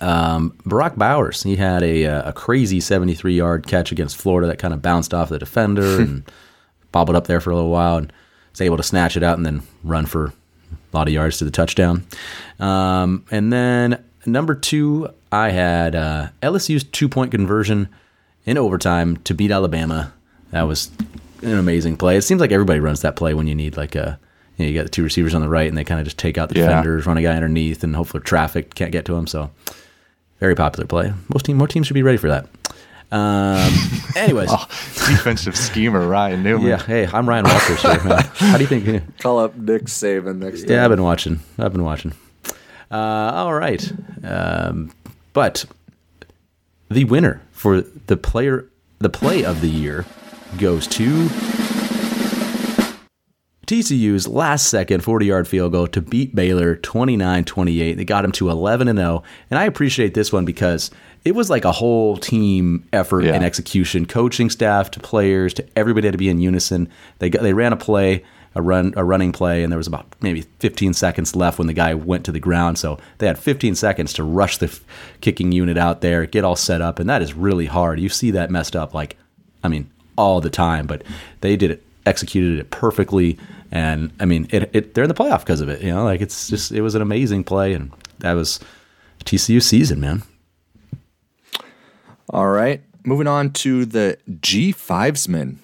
Um, Brock Bowers, he had a, uh, a crazy 73-yard catch against Florida that kind of bounced off the defender and bobbled up there for a little while and was able to snatch it out and then run for a lot of yards to the touchdown. Um, and then number two, I had uh, LSU's two-point conversion in overtime to beat Alabama. That was an amazing play. It seems like everybody runs that play when you need like a you, know, you got the two receivers on the right and they kind of just take out the Yeah. defenders, run a guy underneath, and hopefully traffic can't get to him. So very popular play. Most team, more teams should be ready for that. Um, anyways, Oh, defensive schemer Ryan Newman. yeah. Hey, I'm Ryan Walters here, man. How do you think? Call up Nick Saban next time. Yeah, I've been watching. I've been watching. Uh, all right, um, but the winner for the player, the play of the year, goes to TCU's last second 40 yard field goal to beat Baylor 29 28. They got him to 11 and 0. And I appreciate this one because it was like a whole team effort Yeah. and execution, coaching staff to players to everybody had to be in unison. They got, they ran a play, a run a running play, and there was about maybe 15 seconds left when the guy went to the ground. So they had 15 seconds to rush the f- kicking unit out there, get all set up, and that is really hard. You see that messed up like I mean, all the time, but they did it, executed it perfectly. And I mean, it, it they're in the playoff because of it. You know, like it's just, it was an amazing play. And that was TCU season, man. All right. Moving on to the G5smen.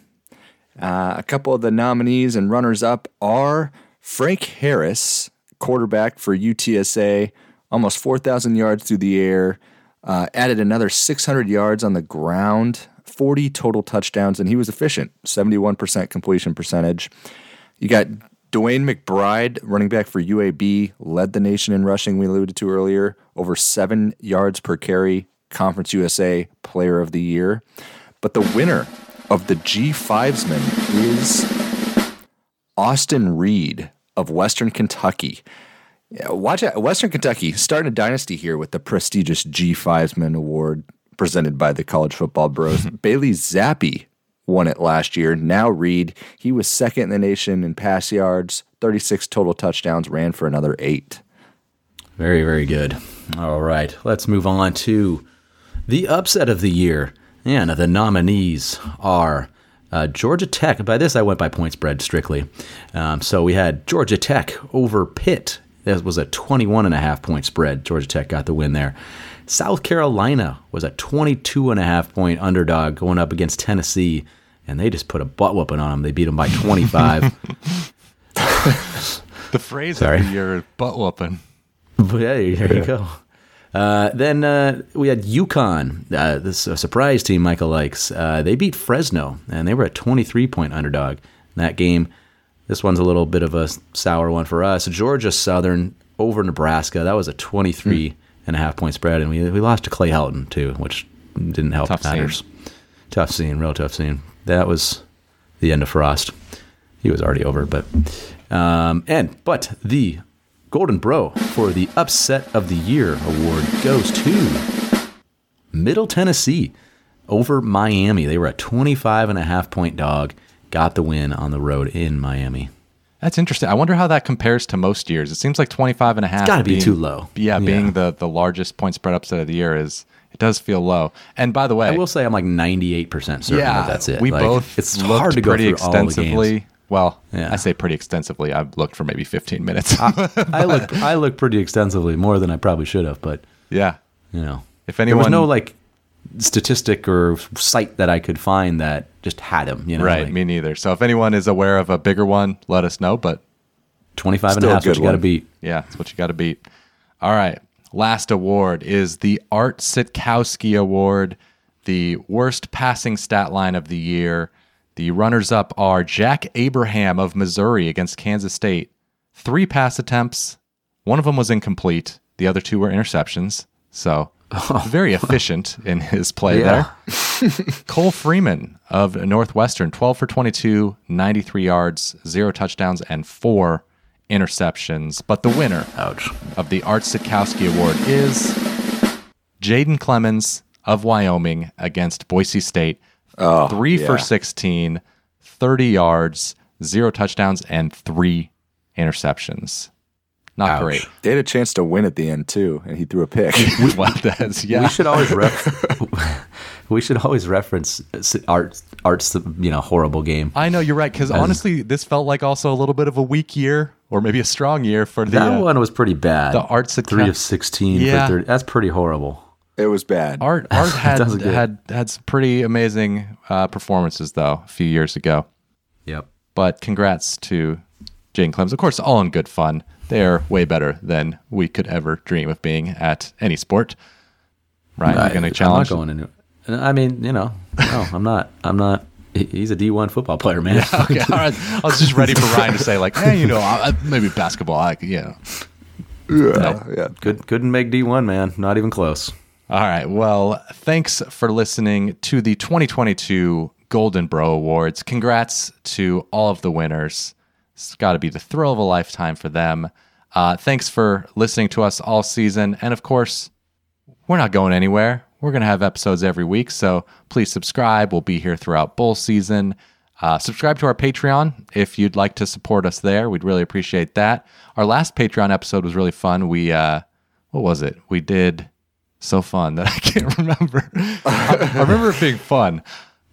Uh, a couple of the nominees and runners up are Frank Harris, quarterback for UTSA, almost 4,000 yards through the air, uh, added another 600 yards on the ground, 40 total touchdowns, and he was efficient 71% completion percentage. You got DeWayne McBride, running back for UAB, led the nation in rushing, we alluded to earlier, over seven yards per carry, Conference USA Player of the Year. But the winner of the G5sman is Austin Reed of Western Kentucky. Watch out. Western Kentucky starting a dynasty here with the prestigious G5sman award presented by the College Football Bros. Bailey Zappe won it last year. Now Reed, he was second in the nation in pass yards, 36 total touchdowns, ran for another eight. Very, very good. All right, let's move on to the upset of the year. And the nominees are uh, Georgia Tech. By this, I went by point spread strictly. Um, so we had Georgia Tech over Pitt. That was a 21 and a half point spread. Georgia Tech got the win there. South Carolina was a 22 and a half point underdog going up against Tennessee, and they just put a butt whooping on them. They beat them by 25. The phrase Sorry. of the year, butt whooping. But hey, there you go. Uh, then uh, we had UConn, uh, this surprise team Michael likes. Uh, they beat Fresno, and they were a 23 point underdog in that game. This one's a little bit of a sour one for us. Georgia Southern over Nebraska. That was a 23 and a half point spread, and we, we lost to Clay Helton, too, which didn't help Tough scene. Tough scene, real tough scene. That was the end of Frost. He was already over, but um, and but the Golden Bro for the Upset of the Year award goes to Middle Tennessee over Miami. They were a 25 and a half point dog, got the win on the road in Miami. That's interesting. I wonder how that compares to most years. It seems like 25 and a half. gotta be too low. Yeah, Yeah. being the, the largest point spread upset of the year is, it does feel low. And by the way, I will say I'm like 98% certain yeah, that that's it. We Like, both it's hard to go pretty through all the extensively. Well, Yeah. I say pretty extensively. I've looked for maybe 15 minutes. I look I look pretty extensively more than I probably should have, but yeah. you know, If anyone there was no like statistic or site that I could find that just had him. You know, Right, like, me neither. So if anyone is aware of a bigger one, let us know. But 25 and a half is what you got to beat. yeah, that's what you got to beat. All right. Last award is the Art Sitkowski Award, the worst passing stat line of the year. The runners up are Jack Abraham of Missouri against Kansas State. Three pass attempts. One of them was incomplete. The other two were interceptions. So very efficient in his play Yeah. there. Cole Freeman of Northwestern, 12 for 22, 93 yards, zero touchdowns, and four interceptions. But the winner Ouch. of the Art Sitkowski Award is Jayden Clemons of Wyoming against Boise State. Oh, three for yeah. 16, 30 yards, zero touchdowns, and three interceptions. Not Ouch. great. They had a chance to win at the end too, and he threw a pick. well, that's, yeah. We should always ref- we should always reference art art's you know horrible game. I know you're right because honestly, this felt like also a little bit of a weak year, or maybe a strong year for the That uh, one was pretty bad. the arts Sitkow- three of sixteen Yeah. for thirty. That's pretty horrible. It was bad. Art Art had That was good. had had some pretty amazing uh, performances though a few years ago. Yep. But congrats to Jane Clemons. Of course, all in good fun. They are way better than we could ever dream of being at any sport. Ryan, you're going to challenge. I'm not going into. I mean, you know, no, I'm not. I'm not. He's a D1 football player, man. Okay, all right. I was just ready for Ryan to say like, hey, you know, I, I- maybe basketball. I, yeah. Yeah, yeah. Could, couldn't make D1, man. Not even close. All right. Well, thanks for listening to the 2022 Golden Bro Awards. Congrats to all of the winners. It's got to be the thrill of a lifetime for them. Uh, thanks for listening to us all season. And of course, we're not going anywhere. We're going to have episodes every week. So please subscribe. We'll be here throughout bull season. Uh, subscribe to our Patreon if you'd like to support us there. We'd really appreciate that. Our last Patreon episode was really fun. We, uh, what was it? We did so fun that I can't remember. I, I remember it being fun.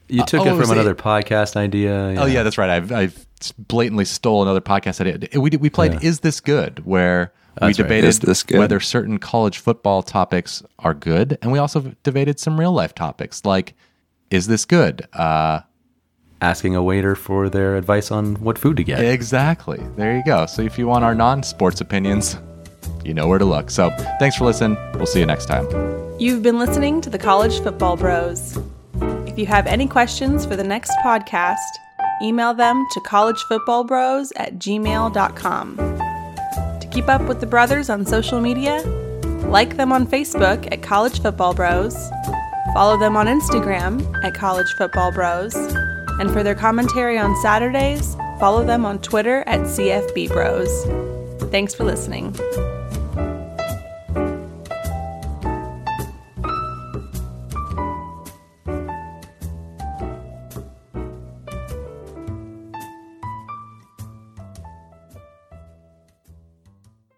You took oh, it it from was another a- podcast idea. Oh yeah, that's right. I've, I've blatantly stole another podcast idea. We did- we played "Is This Good," where we That's right. debated Good? whether certain college football topics are good, and we also debated some real life topics like "Is this good?" Uh, Asking a waiter for their advice on what food to get. exactly. There you go. So if you want our non-sports opinions, you know where to look. So thanks for listening. We'll see you next time. You've been listening to the College Football Bros. If you have any questions for the next podcast, email them to collegefootballbros at gmail.com. To keep up with the brothers on social media, like them on Facebook at College Football Bros, follow them on Instagram at College Football Bros, and for their commentary on Saturdays, follow them on Twitter at CFB Bros. Thanks for listening.